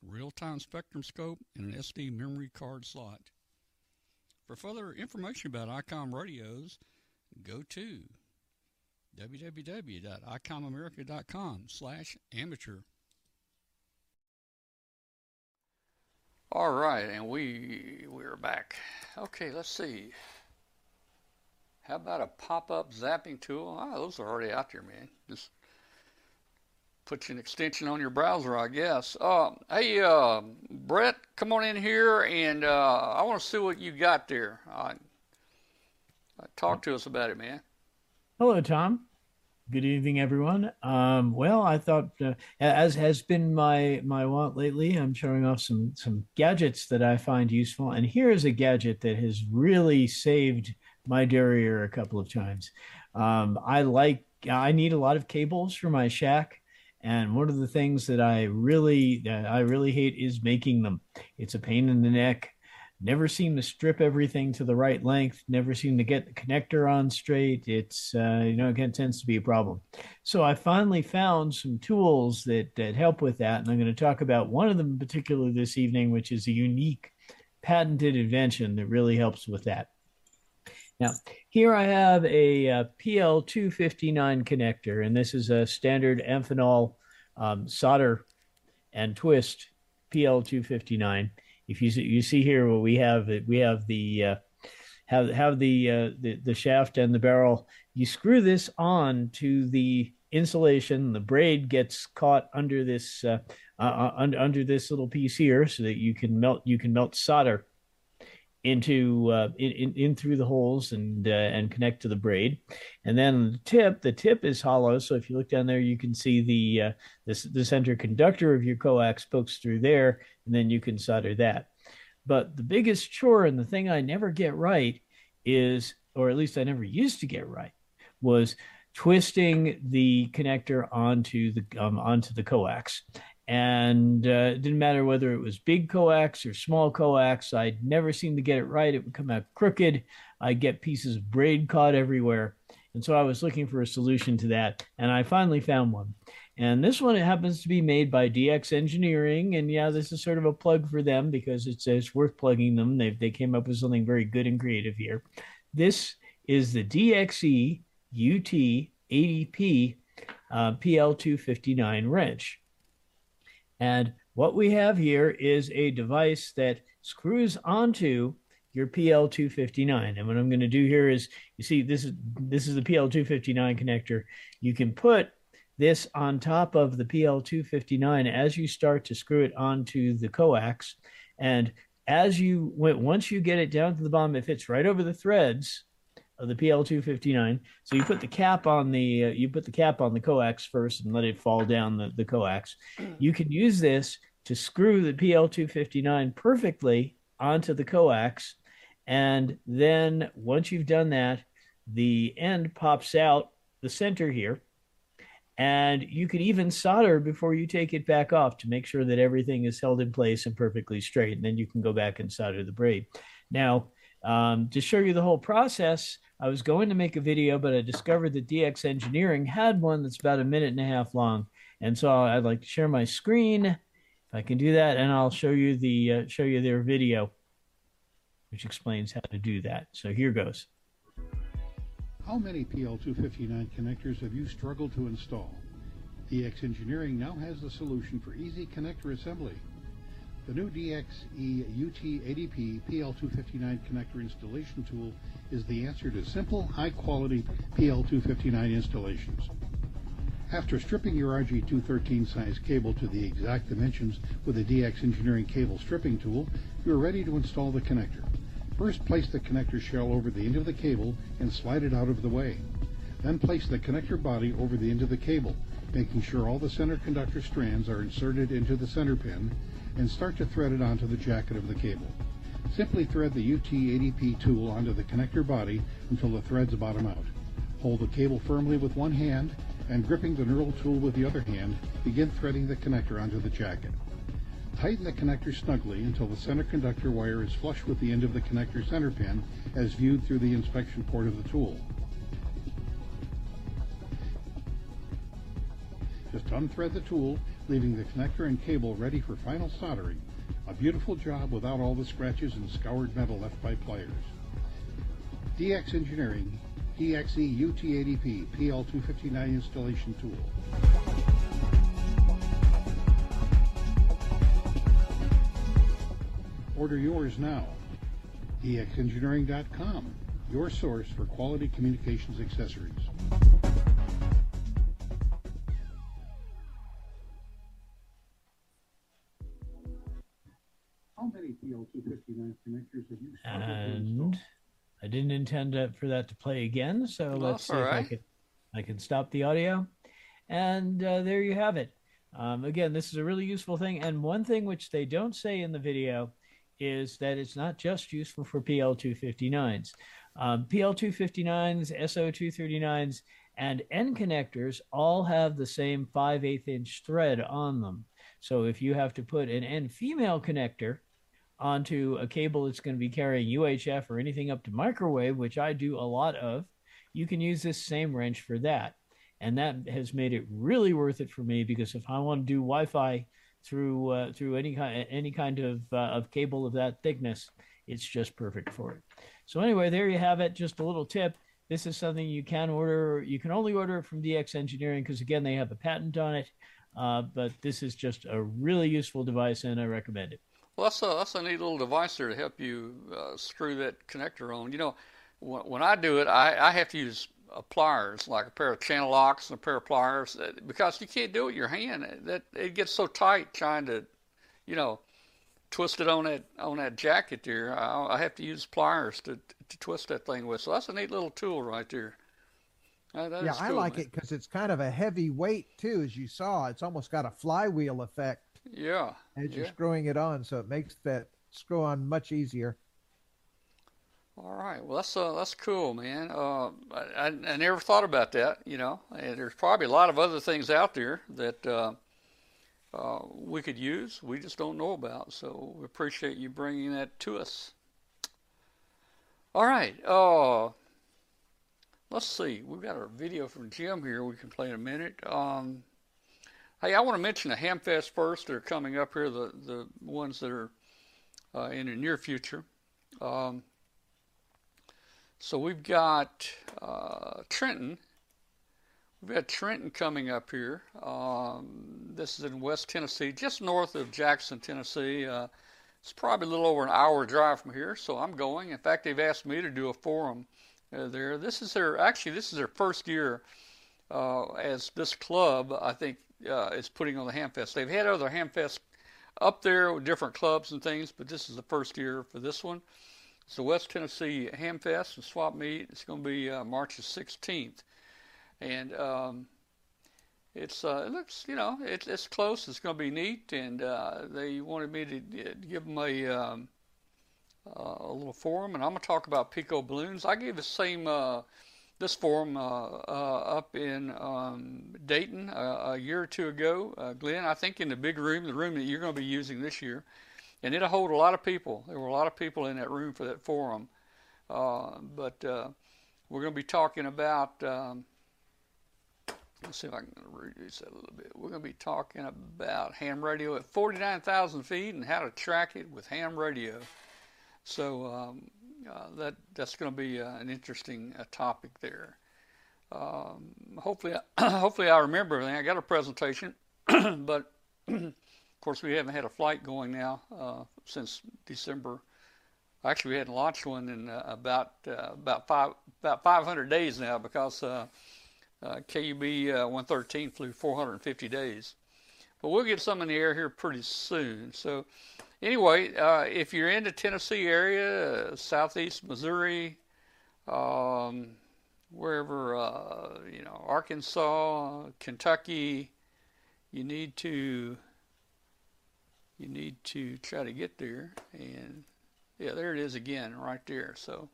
real time spectrum scope, and an SD memory card slot. For further information about ICOM radios, go to www.icomamerica.com slash amateur. All right, and we we're back. Okay, let's see. How about a pop-up zapping tool? Ah, those are already out there, man. Just put an extension on your browser, I guess. Uh, hey, uh, Brett, come on in here, and uh, I want to see what you got there. talk to us about it, man. Hello, Tom. Good evening, everyone. Um, well, I thought, uh, as has been my my want lately, I'm showing off some some gadgets that I find useful. And here is a gadget that has really saved my derriere a couple of times. Um, I like I need a lot of cables for my shack, and one of the things that I really that I really hate is making them. It's a pain in the neck never seem to strip everything to the right length. Never seem to get the connector on straight. It's uh, you know it tends to be a problem. So i finally found some tools that that help with that and i'm going to talk about one of them in particular this evening which is a unique patented invention that really helps with that. Now here i have a, a pl259 connector and this is a standard amphenol um, solder and twist pl259 if you see, you see here what we have, we have the uh, have have the, uh, the the shaft and the barrel. You screw this on to the insulation. The braid gets caught under this uh, uh, uh under, under this little piece here, so that you can melt you can melt solder into uh, in, in, in through the holes and uh, and connect to the braid and then the tip the tip is hollow so if you look down there you can see the uh, the, the center conductor of your coax pokes through there and then you can solder that but the biggest chore and the thing i never get right is or at least i never used to get right was twisting the connector onto the um, onto the coax and uh, it didn't matter whether it was big coax or small coax. I'd never seem to get it right. It would come out crooked. I'd get pieces of braid caught everywhere. And so I was looking for a solution to that, and I finally found one. And this one happens to be made by DX Engineering, and yeah, this is sort of a plug for them because it's, it's worth plugging them. They they came up with something very good and creative here. This is the DXE UT 80P uh, PL259 wrench. And what we have here is a device that screws onto your PL259. And what I'm going to do here is, you see, this is this is the PL259 connector. You can put this on top of the PL259 as you start to screw it onto the coax. And as you went, once you get it down to the bottom, it fits right over the threads of the PL259. So you put the cap on the uh, you put the cap on the coax first and let it fall down the, the coax. You can use this to screw the PL259 perfectly onto the coax. And then once you've done that, the end pops out the center here. And you could even solder before you take it back off to make sure that everything is held in place and perfectly straight. And then you can go back and solder the braid. Now, um, to show you the whole process, I was going to make a video, but I discovered that DX Engineering had one that's about a minute and a half long. And so I'd like to share my screen if I can do that, and I'll show you the uh, show you their video, which explains how to do that. So here goes. How many PL259 connectors have you struggled to install? DX Engineering now has the solution for easy connector assembly. The new DXE UT80P PL259 connector installation tool is the answer to simple, high-quality PL259 installations. After stripping your RG213 size cable to the exact dimensions with the DX Engineering cable stripping tool, you are ready to install the connector. First place the connector shell over the end of the cable and slide it out of the way. Then place the connector body over the end of the cable, making sure all the center conductor strands are inserted into the center pin, and start to thread it onto the jacket of the cable. Simply thread the UT80P tool onto the connector body until the threads bottom out. Hold the cable firmly with one hand and gripping the knurl tool with the other hand, begin threading the connector onto the jacket. Tighten the connector snugly until the center conductor wire is flush with the end of the connector center pin as viewed through the inspection port of the tool. Just unthread the tool, leaving the connector and cable ready for final soldering. A beautiful job without all the scratches and scoured metal left by pliers. DX Engineering DXE UT80P PL259 installation tool. Order yours now. DXEngineering.com, your source for quality communications accessories. How many PL259 connectors have you struggled? And I didn't intend to, for that to play again, so Well, let's see that's all if I can I can stop the audio. And uh, there you have it. Um, again, this is a really useful thing. And one thing which they don't say in the video is that it's not just useful for PL259s. Um, PL259s, SO239s, and N connectors all have the same 5 8 inch thread on them. So if you have to put an N female connector onto a cable that's going to be carrying UHF or anything up to microwave, which I do a lot of, you can use this same wrench for that. And that has made it really worth it for me because if I want to do Wi-Fi through uh, through any kind any kind of uh, of cable of that thickness, it's just perfect for it. So anyway, there you have it. Just a little tip. This is something you can order. You can only order it from DX Engineering because again they have a patent on it. Uh, but this is just a really useful device, and I recommend it. Well, that's a that's a neat little device there to help you uh, screw that connector on. You know, when, when I do it, I, I have to use uh, pliers, like a pair of channel locks and a pair of pliers, because you can't do it with your hand. That it gets so tight trying to, you know, twist it on that on that jacket there. I, I have to use pliers to to twist that thing with. So that's a neat little tool right there. Uh, yeah, is I like man. it because it's kind of a heavy weight too, as you saw. It's almost got a flywheel effect Yeah. as you're screwing it on, so it makes that screw on much easier. All right. Well, that's uh, that's cool, man. Uh, I, I never thought about that. You know, and there's probably a lot of other things out there that uh, uh, we could use. We just don't know about. So we appreciate you bringing that to us. All right. Uh, let's see. We've got a video from Jim here. We can play in a minute. Um, hey, I want to mention the Hamfest first. They're coming up here. The the ones that are uh, in the near future. Um, so we've got uh, Trenton. We've got Trenton coming up here. Um, this is in West Tennessee, just north of Jackson, Tennessee. Uh, it's probably a little over an hour drive from here, so I'm going. In fact, they've asked me to do a forum uh, there. This is their actually this is their first year uh, as this club. I think uh, is putting on the Hamfest. They've had other Hamfest up there with different clubs and things, but this is the first year for this one. It's the West Tennessee Hamfest and Swap Meet. It's going to be uh, March the 16th, and um, it's uh, it looks you know it's it's close. It's going to be neat, and uh, they wanted me to give them a um, a little forum, and I'm going to talk about Pico balloons. I gave the same uh, this forum uh, uh, up in um, Dayton a year or two ago, Glenn. I think in the big room, the room that you're going to be using this year and it'll hold a lot of people. There were a lot of people in that room for that forum. Uh, but uh, we're going to be talking about. Um, let's see if I can reduce that a little bit. We're going to be talking about ham radio at 49,000 feet and how to track it with ham radio. So um, uh, that that's going to be uh, an interesting uh, topic there. Um, hopefully, hopefully I remember everything. I got a presentation, but Of course, we haven't had a flight going now uh, since December. Actually, we hadn't launched one in uh, about uh, about five about 500 days now because uh, uh, KUB 113 flew 450 days. But we'll get some in the air here pretty soon. So anyway, if you're in the Tennessee area, southeast Missouri, um, wherever you know Arkansas, Kentucky, you need to you need to try to get there. And yeah there it is again right there. So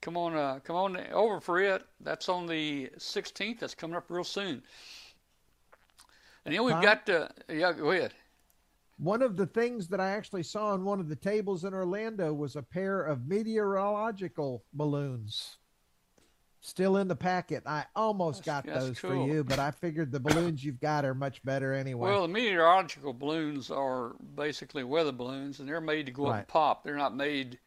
come on uh, come on over for it. That's on the 16th that's coming up real soon. And then we've got uh, yeah go ahead. One of the things that I actually saw on one of the tables in Orlando was a pair of meteorological balloons still in the packet. I almost that's, got that's those cool. for you, but I figured the balloons you've got are much better anyway. Well, the meteorological balloons are basically weather balloons, and they're made to go Right. up and pop. They're not made.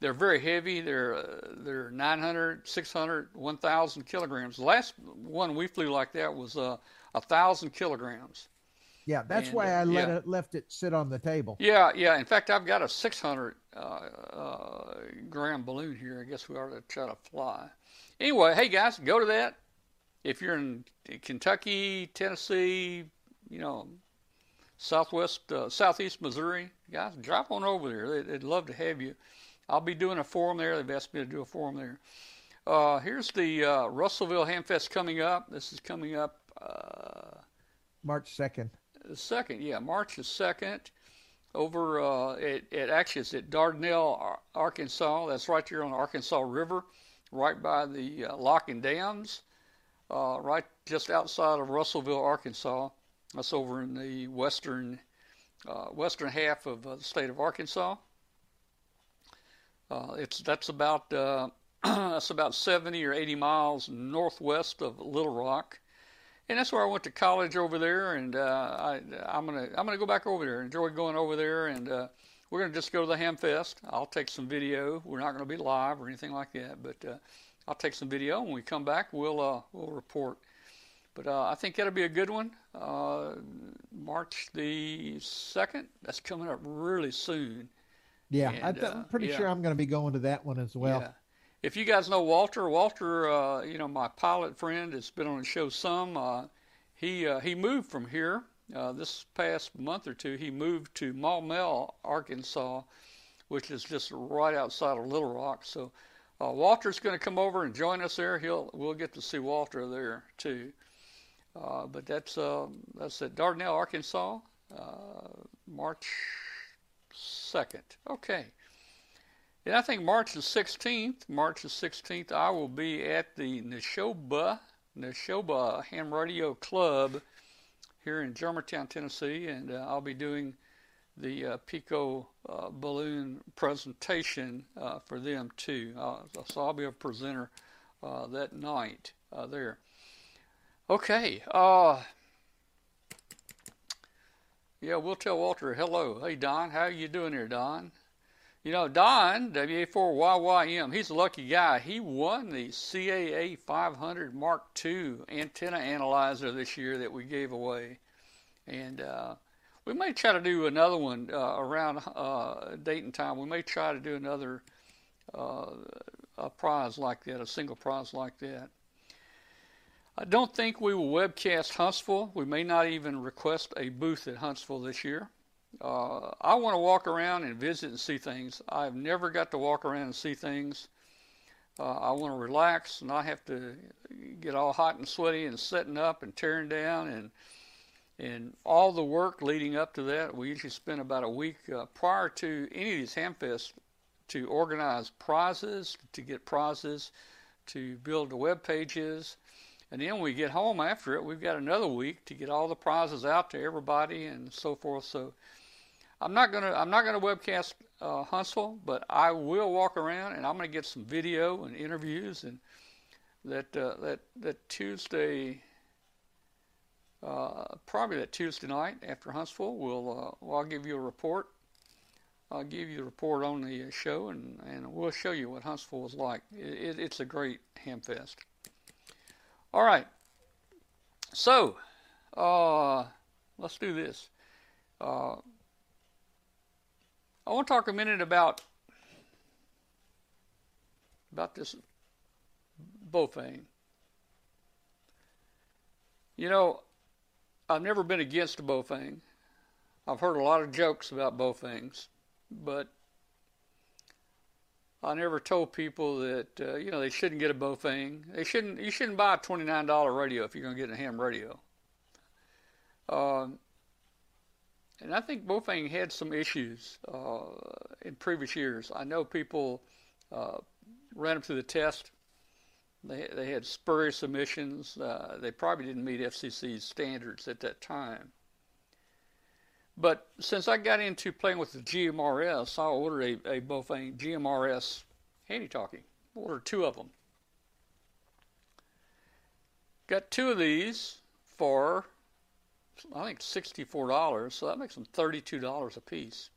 They're very heavy. They're uh, they're 900, 600, 1,000 kilograms. The last one we flew like that was uh, a thousand kilograms. yeah, that's and, why uh, I let yeah. it left it sit on the table. Yeah, yeah. In fact, I've got a 600 uh, uh, gram balloon here. I guess we ought to try to fly. Anyway, hey guys, go to that. If you're in Kentucky, Tennessee, you know, Southwest, uh, Southeast Missouri, guys, drop on over there. They'd, they'd love to have you. I'll be doing a forum there. They've asked me to do a forum there. Uh, here's the uh, Russellville Hamfest coming up. This is coming up. Uh, March 2nd. the second, yeah, March the second, over uh, it, it actually it's at Dardanelle, Arkansas. That's right there on the Arkansas River, right by the uh, lock and dams, uh, right just outside of Russellville, Arkansas. That's over in the western uh, western half of uh, the state of Arkansas. Uh, it's that's about uh, that's about 70 or 80 miles northwest of Little Rock and that's where I went to college over there. And uh, I, I'm gonna I'm gonna go back over there. Enjoy going over there, and uh, we're gonna just go to the Ham Fest. I'll take some video. We're not gonna be live or anything like that, but uh, I'll take some video. When we come back, we'll uh, we'll report. But uh, I think that'll be a good one. Uh, March the second. That's coming up really soon. Yeah, I And, uh, I'm pretty yeah. sure I'm going to be going to that one as well. Yeah. If you guys know Walter, Walter, uh, you know my pilot friend has been on the show some. Uh, he uh, he moved from here uh, this past month or two. He moved to Maumelle, Arkansas, which is just right outside of Little Rock. So uh, Walter's going to come over and join us there. He'll we'll get to see Walter there too. Uh, but that's uh, that's at Dardanelle, Arkansas, uh, March second. Okay. And I think March the 16th, March the 16th, I will be at the Neshoba, Neshoba Ham Radio Club here in Germantown, Tennessee, and uh, I'll be doing the uh, Pico uh, balloon presentation uh, for them too. Uh, so I'll be a presenter uh, that night there. Okay. Yeah, we'll tell Walter hello. Hey Don, how you doing here, Don? You know, Don, WA4YYM, he's a lucky guy. He won the CAA 500 Mark II antenna analyzer this year that we gave away. And uh, we may try to do another one uh, around uh, Dayton time. We may try to do another uh, a prize like that, a single prize like that. I don't think we will webcast Huntsville. We may not even request a booth at Huntsville this year. Uh, I want to walk around and visit and see things. I've never got to walk around and see things. Uh, I want to relax and not have to get all hot and sweaty and setting up and tearing down and and all the work leading up to that. We usually spend about a week uh, prior to any of these hamfests to organize prizes, to get prizes, to build the web pages. And then when we get home after it, we've got another week to get all the prizes out to everybody and so forth. So I'm not gonna I'm not gonna webcast uh, Huntsville, but I will walk around and I'm gonna get some video and interviews and that uh, that that Tuesday. Uh, probably that Tuesday night after Huntsville, we'll, uh, well, I'll give you a report. I'll give you a report on the show, and, and we'll show you what Huntsville was like. It, it, it's a great hamfest. All right. So, uh, let's do this. I want to talk a minute about about this Baofeng. You know, I've never been against a Baofeng. I've heard a lot of jokes about Baofengs, but I never told people that uh, you know they shouldn't get a Baofeng. They shouldn't. You shouldn't buy a twenty nine dollar radio if you're going to get a ham radio. Um, and I think Baofeng had some issues uh, in previous years. I know people uh, ran them through the test. They they had spurious emissions. Uh, they probably didn't meet FCC's standards at that time. But since I got into playing with the GMRS, I ordered a, a Baofeng GMRS handy talkie. Ordered two of them. Got two of these for, I think, $64, so that makes them $32 a piece.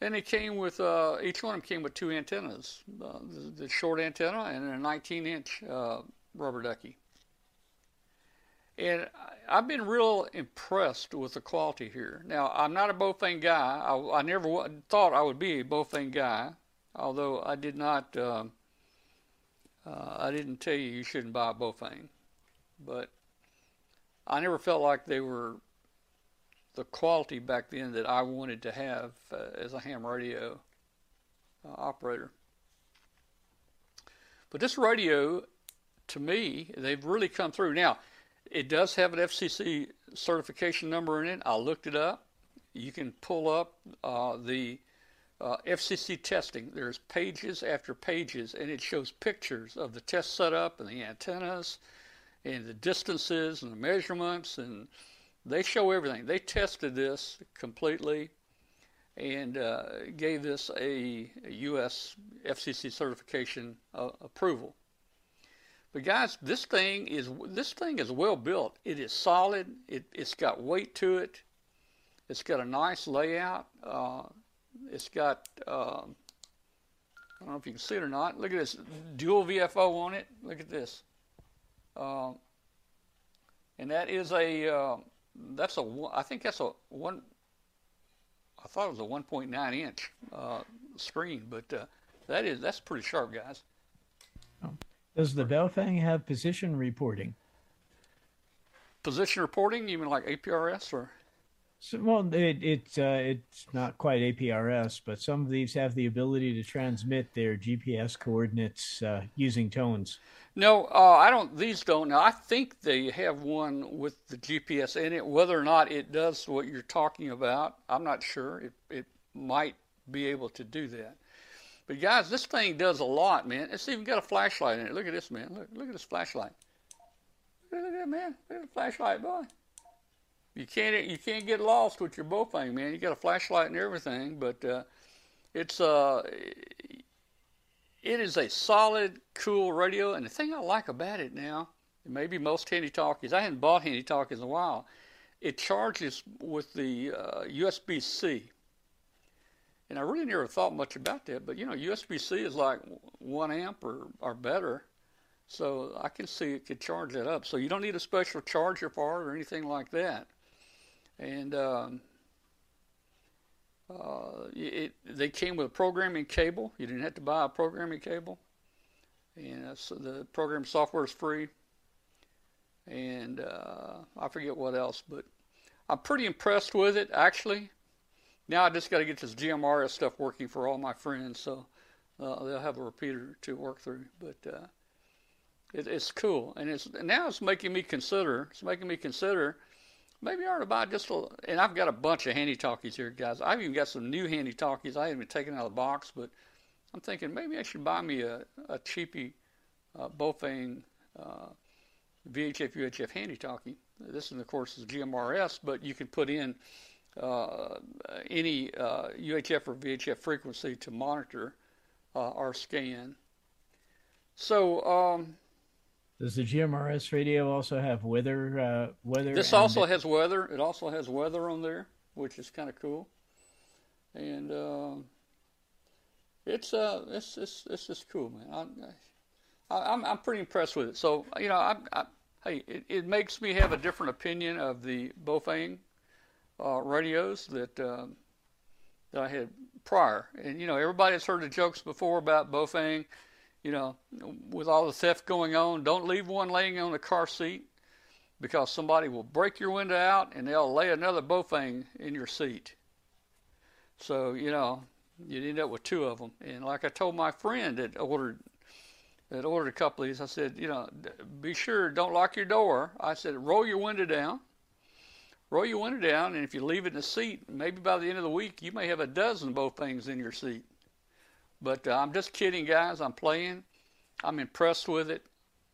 And it came with, uh, each one of them came with two antennas uh, the, the, short antenna and a 19 inch uh, rubber ducky. And I've been real impressed with the quality here. Now, I'm not a Baofeng guy. I, I never thought I would be a Baofeng guy, although I did not. Uh, uh, I didn't tell you you shouldn't buy a Baofeng, but I never felt like they were the quality back then that I wanted to have uh, as a ham radio uh, operator. But this radio, to me, they've really come through. Now, it does have an FCC certification number in it. I looked it up. You can pull up uh, the uh, FCC testing. There's pages after pages, and it shows pictures of the test setup and the antennas and the distances and the measurements, and they show everything. They tested this completely and uh, gave this a, a, U.S. FCC certification uh, approval. But guys, this thing is this thing is well built. It is solid. It, it's got weight to it. It's got a nice layout. Uh, it's got um, I don't know if you can see it or not. Look at this dual VFO on it. Look at this. Uh, and that is a uh, that's a I think that's a one. I thought it was a 1.9 inch uh, screen, but uh, that is that's pretty sharp, guys. Oh. Does the Baofeng have position reporting? Position reporting? You mean like APRS or? So, well, it, it uh, it's not quite APRS, but some of these have the ability to transmit their GPS coordinates uh, using tones. No, uh, I don't. These don't. Now, I think they have one with the GPS in it. Whether or not it does what you're talking about, I'm not sure. It it might be able to do that. But guys, this thing does a lot, man. It's even got a flashlight in it. Look at this, man. Look, look at this flashlight. Look at that, man. Look at the flashlight, boy. You can't you can't get lost with your Baofeng, man. You got a flashlight and everything, but uh, it's uh it is a solid, cool radio. And the thing I like about it now, maybe most handy talkies, I hadn't bought handy talkies in a while. It charges with the uh, USB C. And I really never thought much about that, but you know, USB-C is like one amp or, or better, so I can see it could charge that up. So you don't need a special charger for it or anything like that. And um, uh, it, they came with a programming cable. You didn't have to buy a programming cable, and uh, so the program software is free. And uh, I forget what else, but I'm pretty impressed with it actually now I just got to get this GMRS stuff working for all my friends, so uh, they'll have a repeater to work through. But uh, it, it's cool, and it's now it's making me consider. It's making me consider maybe I ought to buy just a. And I've got a bunch of handy talkies here, guys. I've even got some new handy talkies I haven't taken out of the box, but I'm thinking maybe I should buy me a a cheapy uh, uh, VHF UHF handy talkie. This, is, of course, is GMRS, but you can put in uh, any uh, UHF or VHF frequency to monitor uh, our scan. So, um, does the GMRS radio also have weather? Uh, weather. This also has weather. It also has weather on there, which is kind of cool. And uh, it's uh, it's it's it's just cool, man. I, I, I'm I'm pretty impressed with it. So you know, I, I hey, it, it makes me have a different opinion of the Baofeng uh, radios that uh, that I had prior. And you know, everybody has heard the jokes before about Baofeng. You know, with all the theft going on, don't leave one laying on the car seat because somebody will break your window out and they'll lay another Baofeng in your seat. So you know, you'd end up with two of them. And like I told my friend that ordered that ordered a couple of these, I said, you know, be sure don't lock your door. I said, roll your window down roll your window down, and if you leave it in the seat, maybe by the end of the week, you may have a dozen Baofengs in your seat. But uh, I'm just kidding, guys. I'm playing. I'm impressed with it.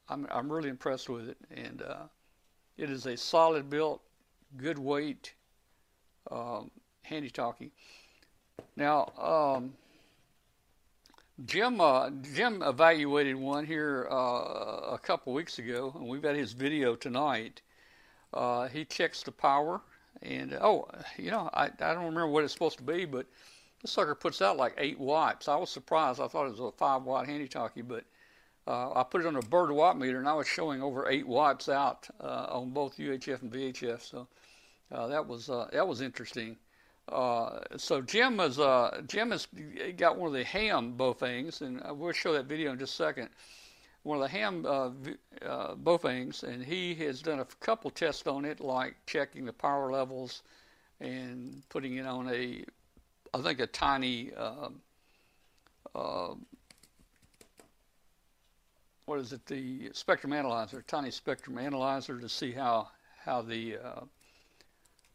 I'm, I'm really impressed with it. And uh, it is a solid built, good weight, um, handy talkie. Now, um, Jim uh, Jim evaluated one here uh, a couple weeks ago, and we've got his video tonight. Uh, he checks the power, and oh, you know, I, I don't remember what it's supposed to be, but this sucker puts out like eight watts. I was surprised. I thought it was a five watt handy talkie, but uh, I put it on a bird watt meter, and I was showing over eight watts out uh, on both UHF and VHF. So uh, that was uh, that was interesting. Uh, so Jim has uh, Jim has got one of the ham Baofengs, and we'll show that video in just a second one of the ham uh, Baofengs, and he has done a couple tests on it, like checking the power levels and putting it on a, I think a tiny, uh, uh, what is it, the spectrum analyzer, tiny spectrum analyzer to see how how the, uh,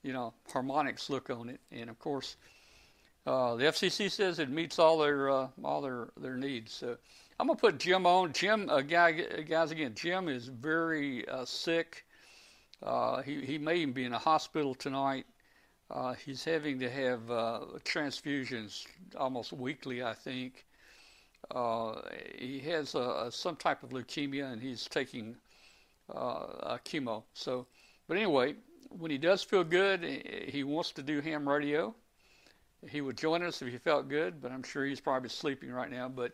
you know, harmonics look on it, and of course. Uh, the FCC says it meets all their uh, all their their needs. So I'm gonna put Jim on. Jim, uh, guy, guys, again, Jim is very sick. He he may even be in a hospital tonight. Uh, he's having to have uh, transfusions almost weekly, I think. Uh, he has some type of leukemia, and he's taking chemo. So, but anyway, when he does feel good, he wants to do ham radio. He would join us if he felt good, but I'm sure he's probably sleeping right now. But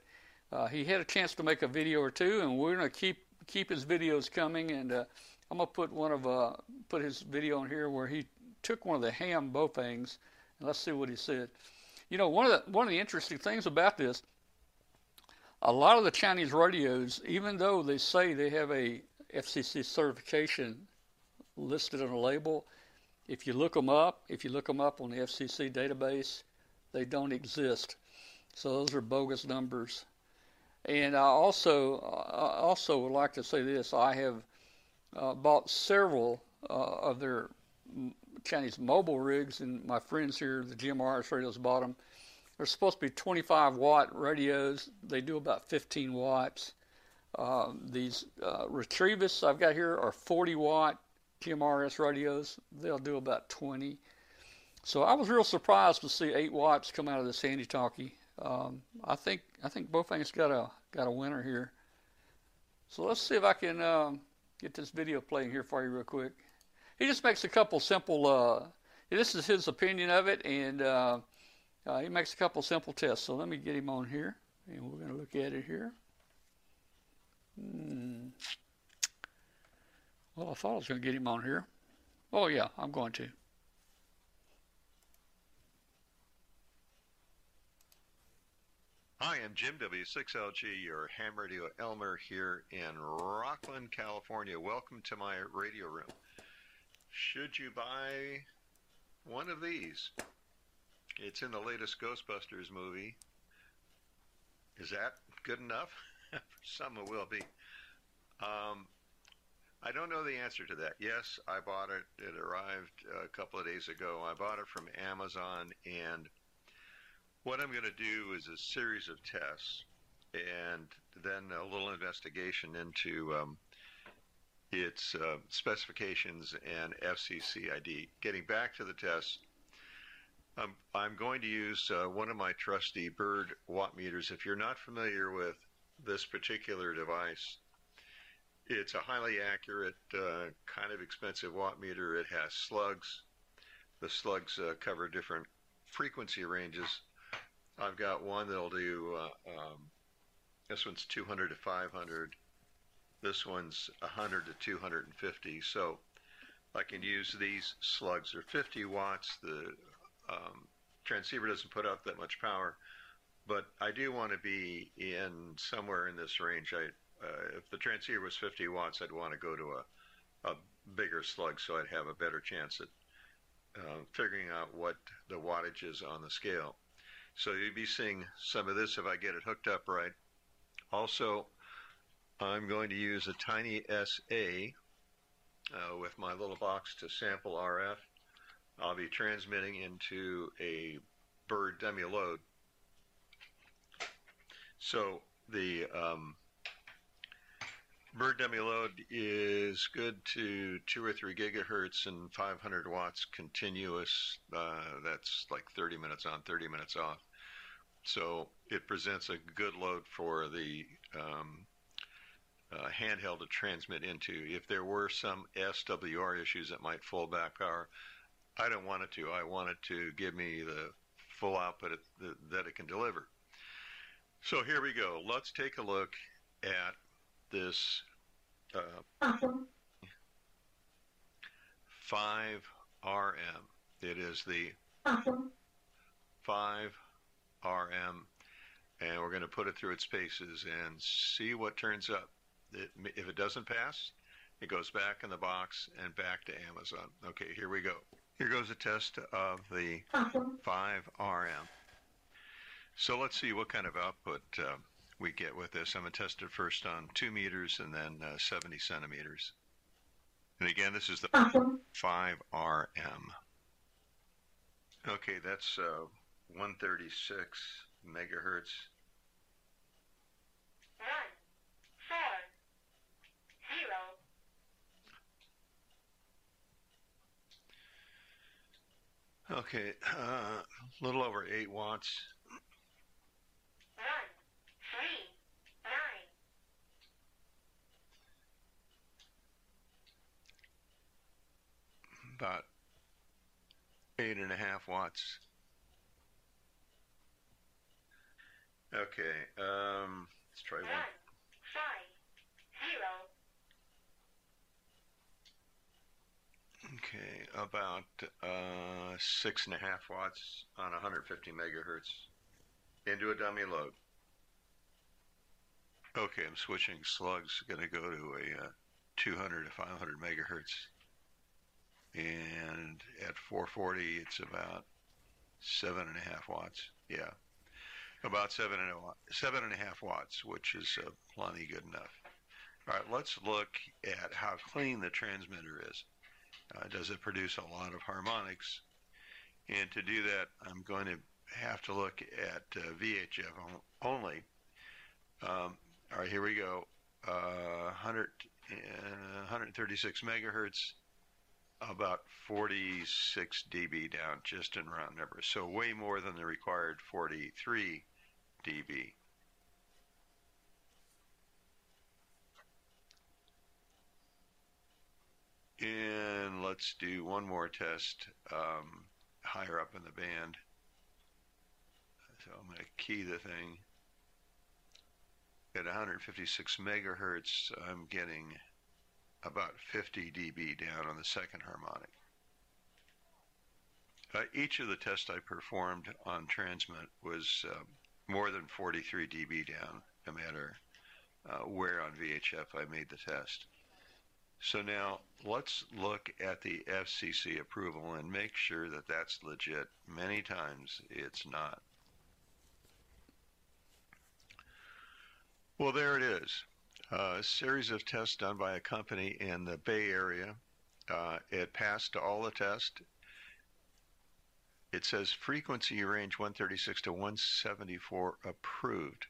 uh, he had a chance to make a video or two, and we're to keep keep his videos coming. And uh, I'm to put one of uh, put his video on here where he took one of the ham Baofengs, and let's see what he said. You know, one of the one of the interesting things about this, a lot of the Chinese radios, even though they say they have a FCC certification listed on a label, if you look them up, if you look them up on the FCC database, they don't exist. So those are bogus numbers. And I also I also would like to say this: I have uh, bought several uh, of their Chinese mobile rigs, and my friends here, the GMRS radios, bought them. They're supposed to be 25 watt radios. They do about 15 watts. Uh, these uh, Retevis I've got here are 40 watt GMRS radios. They'll do about 20. So I was real surprised to see 8 watts come out of this handy talkie. Um, I think I think Baofeng's got a got a winner here. So let's see if I can um, get this video playing here for you real quick. He just makes a couple simple. Uh, this is his opinion of it, and uh, uh, he makes a couple simple tests. So let me get him on here, and we're going to look at it here. Hmm. Well, I thought I was going to get him on here. Oh yeah, I'm going to. Hi, I'm Jim W6LG, your ham radio Elmer here in Rocklin, California. Welcome to my radio room. Should you buy one of these? It's in the latest Ghostbusters movie. Is that good enough? For some it will be. Um, I don't know the answer to that. Yes, I bought it. It arrived a couple of days ago. I bought it from Amazon and what I'm going to do is a series of tests and then a little investigation into um, its uh, specifications and FCC ID. Getting back to the test, um, I'm going to use uh, one of my trusty Bird watt meters. If you're not familiar with this particular device, it's a highly accurate, uh, kind of expensive watt meter. It has slugs. The slugs uh, cover different frequency ranges I've got one that'll do. Uh, um, this one's 200 to 500. This one's 100 to 250. So I can use these slugs. They're 50 watts. The um, transceiver doesn't put out that much power, but I do want to be in somewhere in this range. I, uh, if the transceiver was 50 watts, I'd want to go to a, a bigger slug so I'd have a better chance at uh, figuring out what the wattage is on the scale. So you'd be seeing some of this if I get it hooked up right. Also, I'm going to use a tiny SA uh, with my little box to sample RF. I'll be transmitting into a bird dummy load. So the um, bird dummy load is good to two or three gigahertz and 500 watts continuous. Uh, that's like 30 minutes on, 30 minutes off. So it presents a good load for the um, uh, handheld to transmit into. If there were some SWR issues that might fold back power, I don't want it to. I want it to give me the full output it, the, that it can deliver. So here we go. Let's take a look at this uh, 5RM. It is the 5RM, and we're going to put it through its paces and see what turns up. It, if it doesn't pass, it goes back in the box and back to Amazon. Okay, here we go. Here goes a test of the 5RM. So let's see what kind of output uh, we get with this. I'm going to test it first on 2 meters and then uh, 70 centimeters. And again, this is the 5RM. Okay, that's uh, 136 megahertz. Okay, uh, a little over 8 watts. About eight and a half watts. Okay, um, let's try one. Okay, about uh, six and a half watts on 150 megahertz into a dummy load. Okay, I'm switching slugs. Going to go to a uh, 200 to 500 megahertz, and at 440, it's about seven and a half watts. Yeah, about seven and a seven and a half watts, which is uh, plenty good enough. All right, let's look at how clean the transmitter is. Uh, does it produce a lot of harmonics? And to do that, I'm going to have to look at uh, VHF only. Um, all right, here we go. Uh, 100, 136 megahertz, about 46 dB down, just in round numbers. So way more than the required 43 dB. And let's do one more test um, higher up in the band. So I'm going to key the thing. At 156 megahertz, I'm getting about 50 dB down on the second harmonic. Uh, each of the tests I performed on transmit was uh, more than 43 dB down, no matter uh, where on VHF I made the test. So now let's look at the FCC approval and make sure that that's legit. Many times it's not. Well, there it is. Uh, a series of tests done by a company in the Bay Area. Uh, it passed all the tests. It says frequency range 136 to 174 approved.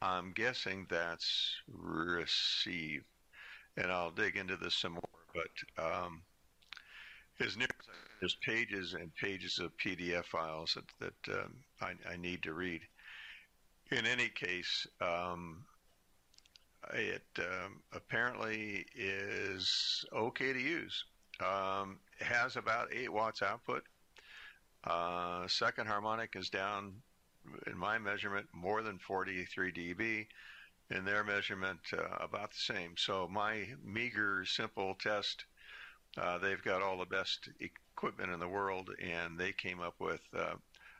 I'm guessing that's received and I'll dig into this some more. But um, as near as there's pages and pages of PDF files that, that um, I, I, need to read. In any case, um, it um, apparently is okay to use. Um, it has about 8 watts output. Uh, second harmonic is down, in my measurement, more than 43 dB in their measurement uh, about the same. So my meager, simple test Uh, they've got all the best equipment in the world, and they came up with uh,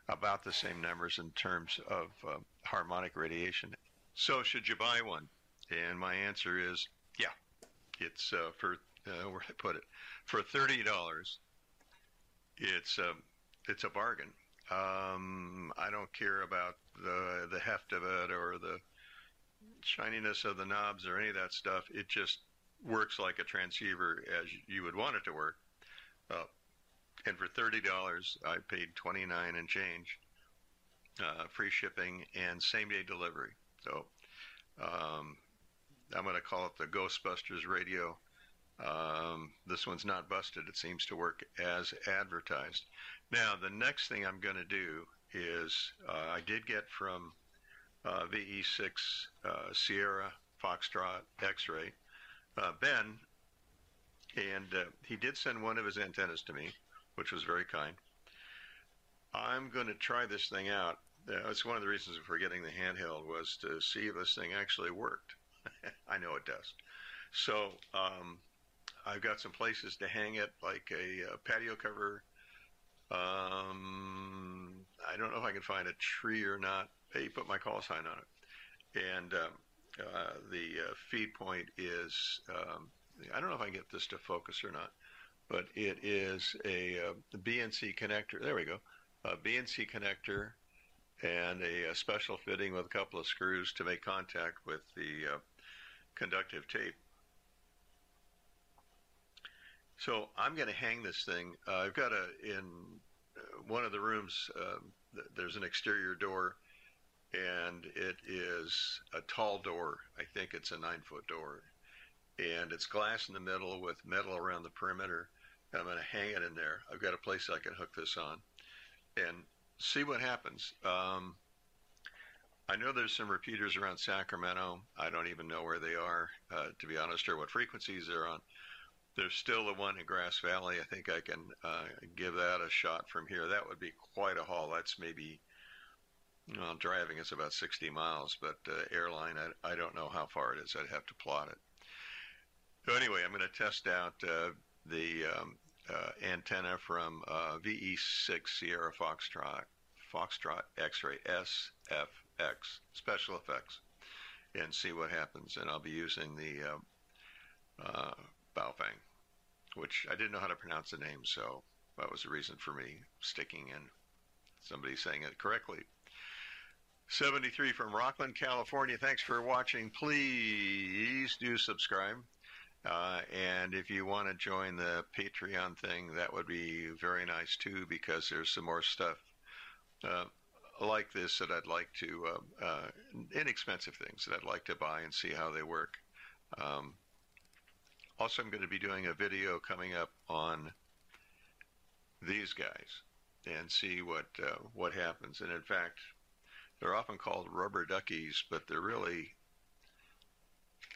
about the same numbers in terms of uh, harmonic radiation. So, should you buy one? And my answer is, yeah. It's uh, for uh, where I put it for thirty dollars. It's a it's a bargain. Um, I don't care about the the heft of it or the shininess of the knobs or any of that stuff. It just works like a transceiver as you would want it to work. Uh, and for thirty dollars, I paid twenty nine and change, uh, free shipping and same day delivery. So um, I'm going to call it the Ghostbusters radio. Um, this one's not busted. It seems to work as advertised. Now, the next thing I'm going to do is uh, I did get from uh, VE6 uh, Sierra Foxtrot X-ray uh, Ben, and uh, he did send one of his antennas to me, which was very kind. I'm going to try this thing out. That's one of the reasons for getting the handheld was to see if this thing actually worked. I know it does. So um, I've got some places to hang it, like a, a patio cover. Um, I don't know if I can find a tree or not. Hey, put my call sign on it. And um, uh, the uh, feed point is, um, I don't know if I can get this to focus or not, but it is a, uh, BNC connector. There we go. A BNC connector and a, a, special fitting with a couple of screws to make contact with the uh, conductive tape. So I'm going to hang this thing. Uh, I've got a in one of the rooms. Um, th- there's an exterior door and it is a tall door. I think it's a nine foot door, and it's glass in the middle with metal around the perimeter. I'm going to hang it in there. I've got a place I can hook this on, and see what happens. Um, I know there's some repeaters around Sacramento. I don't even know where they are, uh, to be honest, or what frequencies they're on. There's still the one in Grass Valley. I think I can uh, give that a shot from here. That would be quite a haul. That's maybe well, driving is about 60 miles, but uh, airline, I, I don't know how far it is. I'd have to plot it. So anyway, I'm going to test out uh, the um, uh, antenna from uh, VE6 Sierra Foxtrot, Foxtrot X-ray SFX, Special Effects, and see what happens. And I'll be using the uh, uh, Baofeng, which I didn't know how to pronounce the name, so that was the reason for me sticking in somebody saying it correctly. 73 from Rocklin, California. Thanks for watching. Please do subscribe. Uh, and if you want to join the Patreon thing, that would be very nice too, because there's some more stuff uh, like this that I'd like to, uh, uh inexpensive things that I'd like to buy and see how they work. Um, also, I'm going to be doing a video coming up on these guys and see what uh, what happens. And in fact, they're often called rubber duckies, but they're really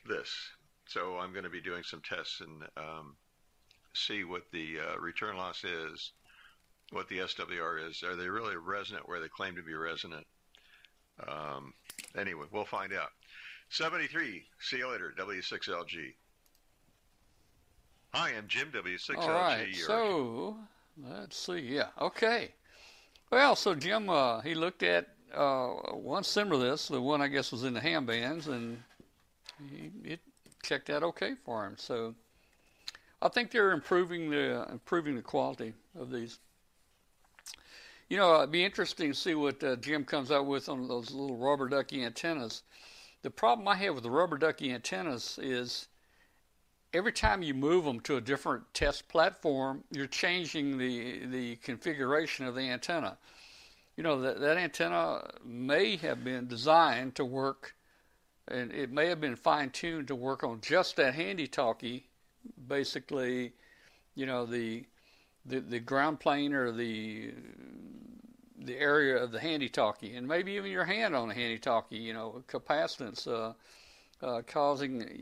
this. So I'm going to be doing some tests and um, see what the uh, return loss is, what the SWR is. Are they really resonant where they claim to be resonant? Um, anyway, we'll find out. 73. See you later, W6LG. Hi, I'm Jim W6LG. All right. So let's see. Yeah. Okay. Well, so Jim, uh, he looked at uh, one similar this, the one I guess was in the ham bands, and he, it checked out okay for him. So I think they're improving the improving the quality of these. You know, it'd be interesting to see what uh, Jim comes out with on those little rubber ducky antennas. The problem I have with the rubber ducky antennas is every time you move them to a different test platform, you're changing the the configuration of the antenna you know that that antenna may have been designed to work and it may have been fine tuned to work on just that handy talkie basically you know the the, the ground plane or the the area of the handy talkie and maybe even your hand on the handy talkie you know capacitance uh, uh, causing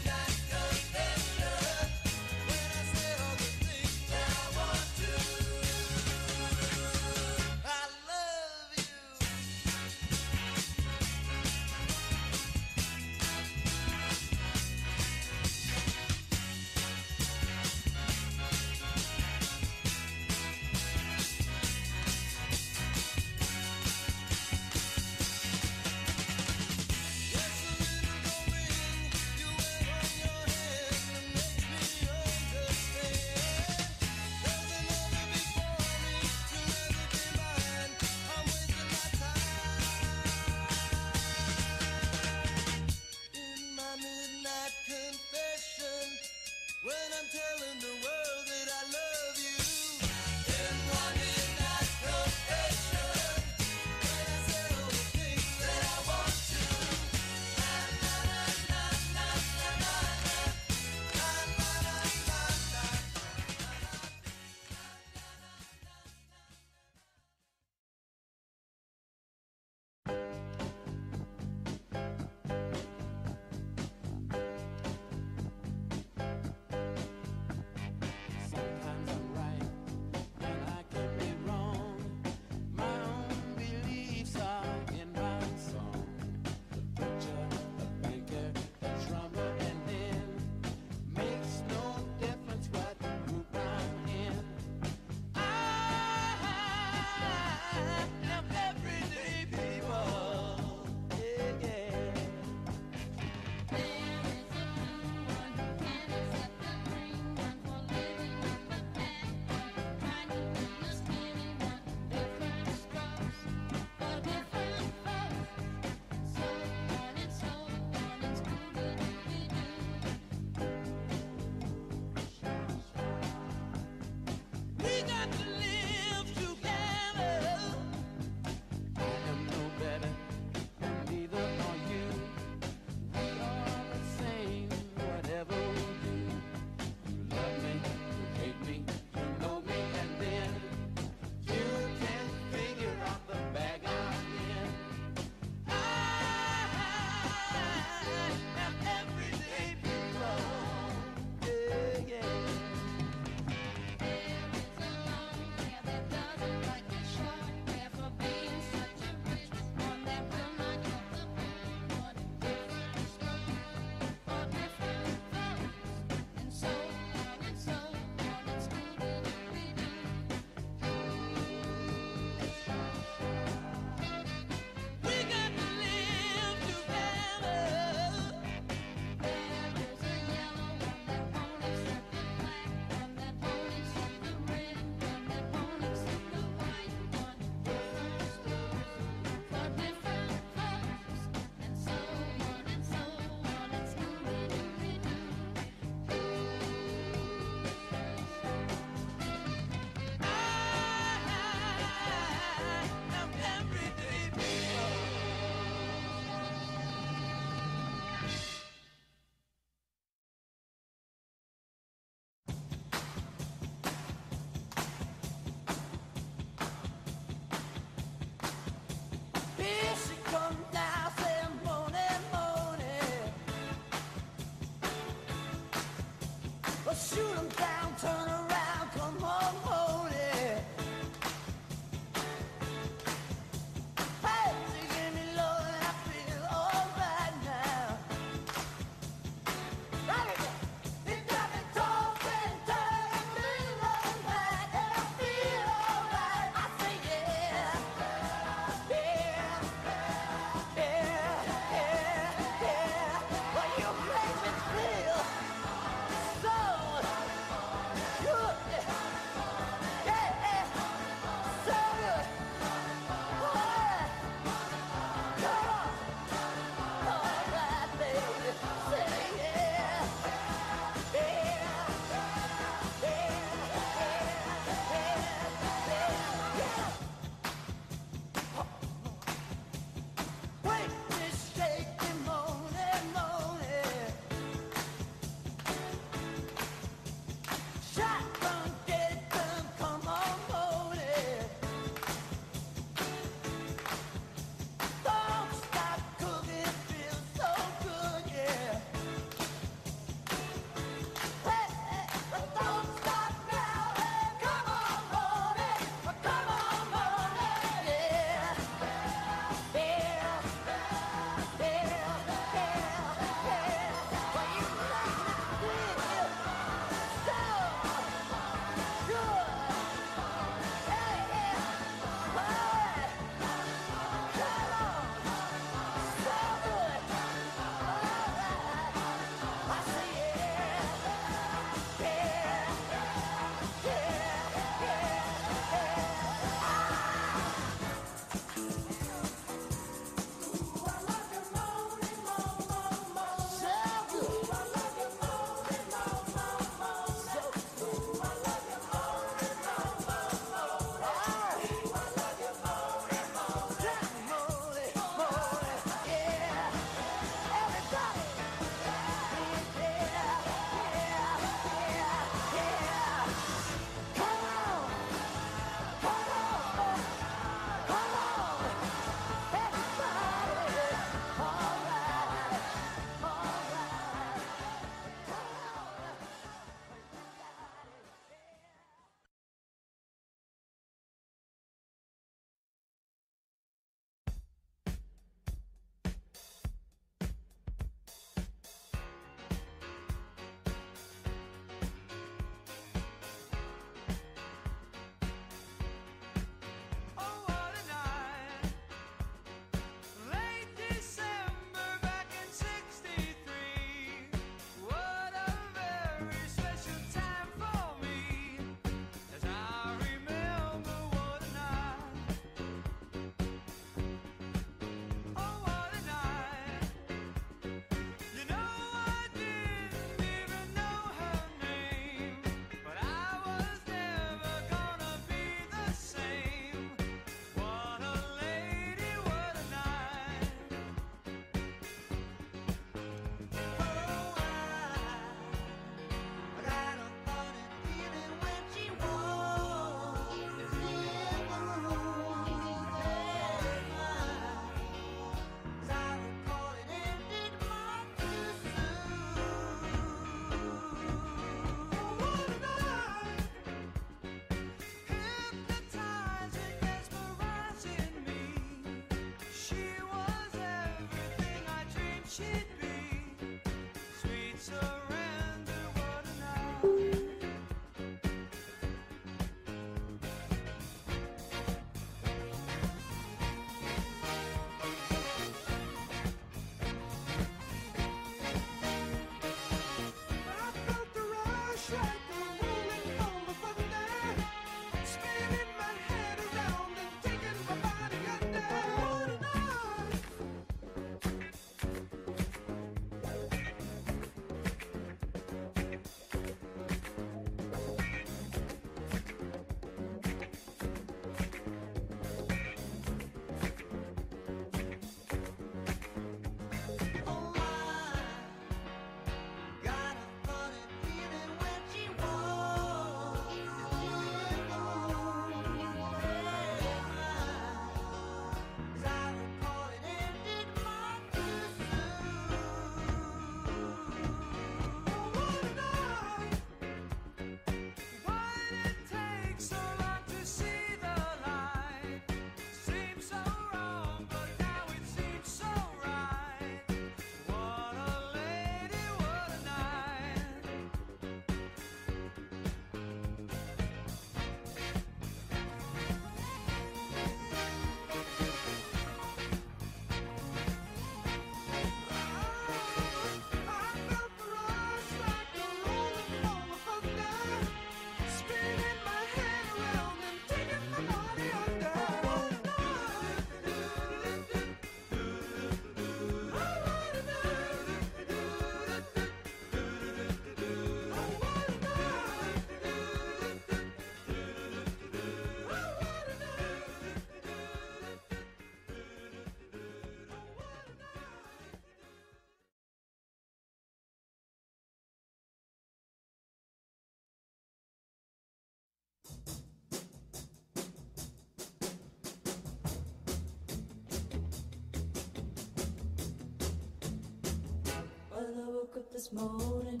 I woke up this morning,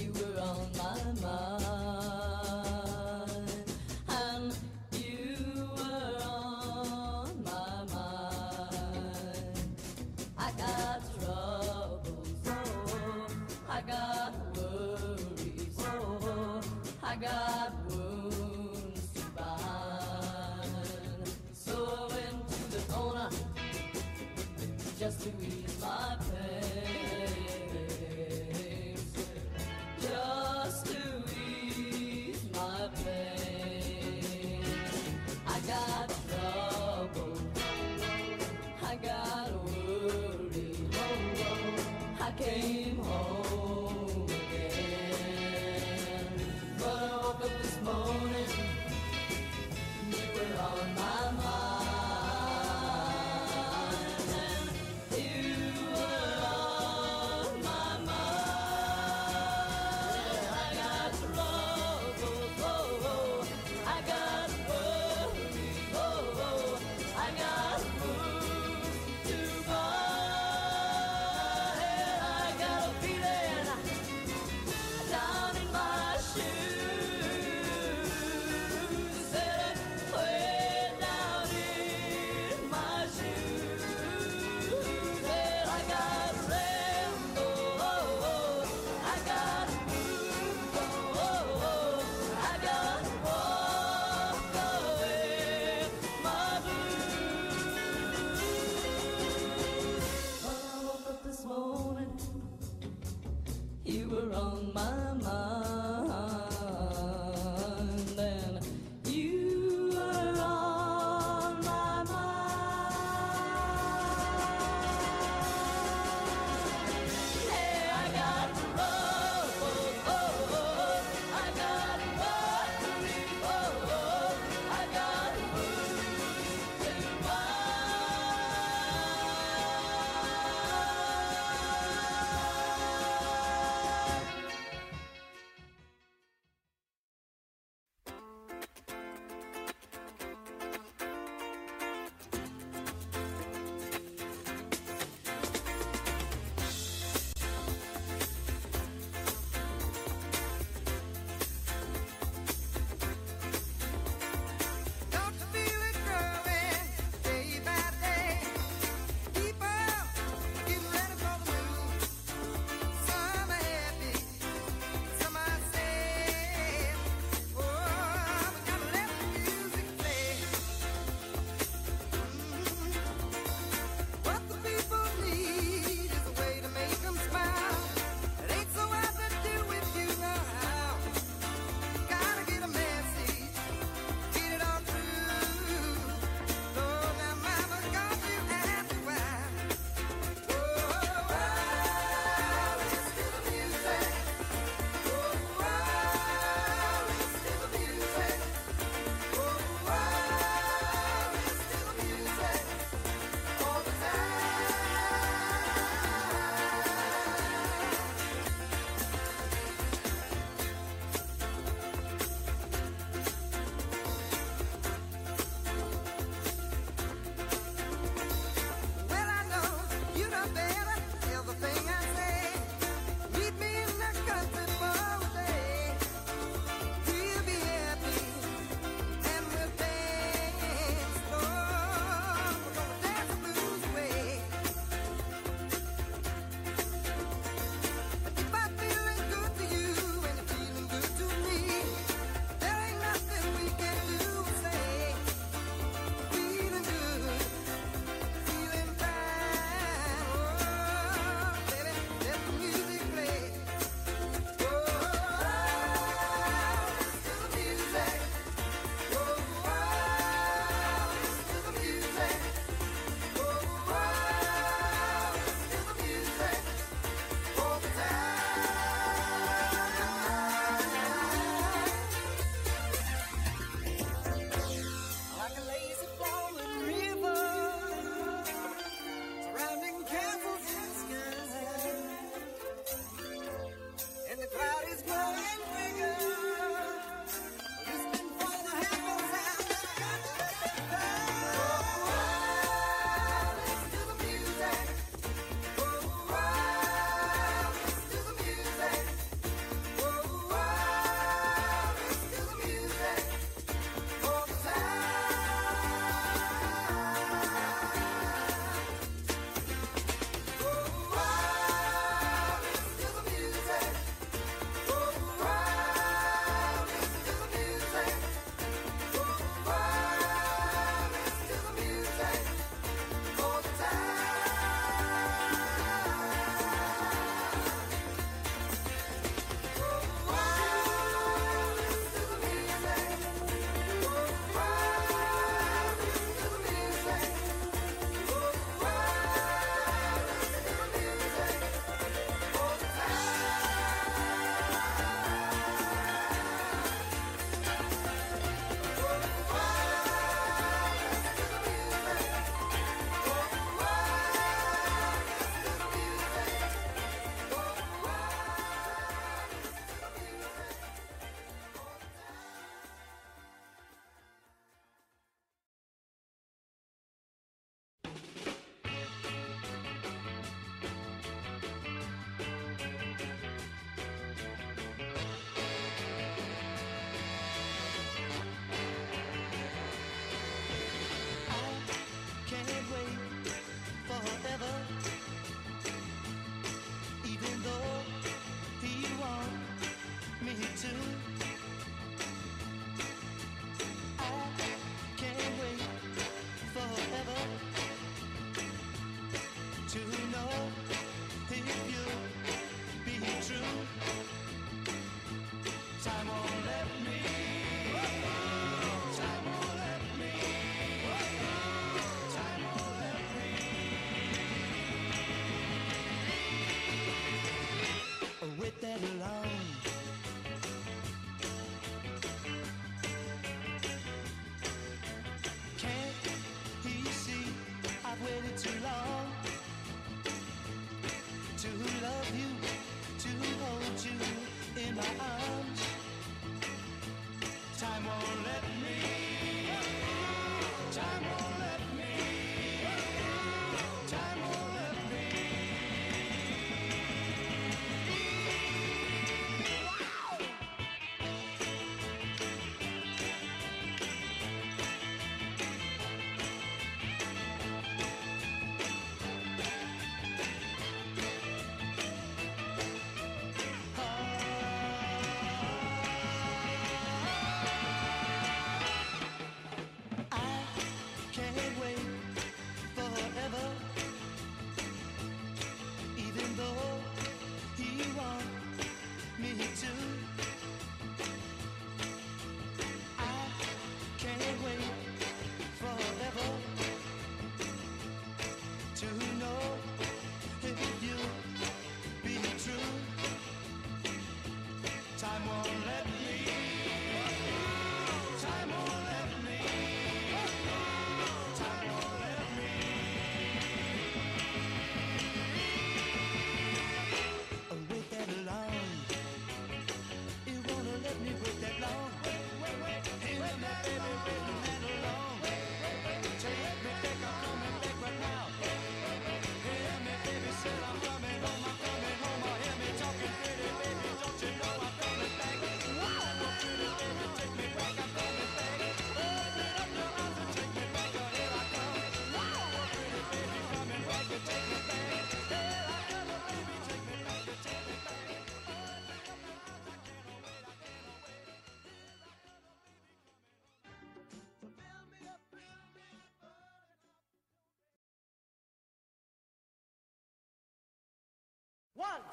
you were on my mind, and you were on my mind. I got troubles, oh, I got worries, oh, I got wounds to bind. So I went to the corner just to ease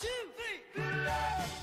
two, three.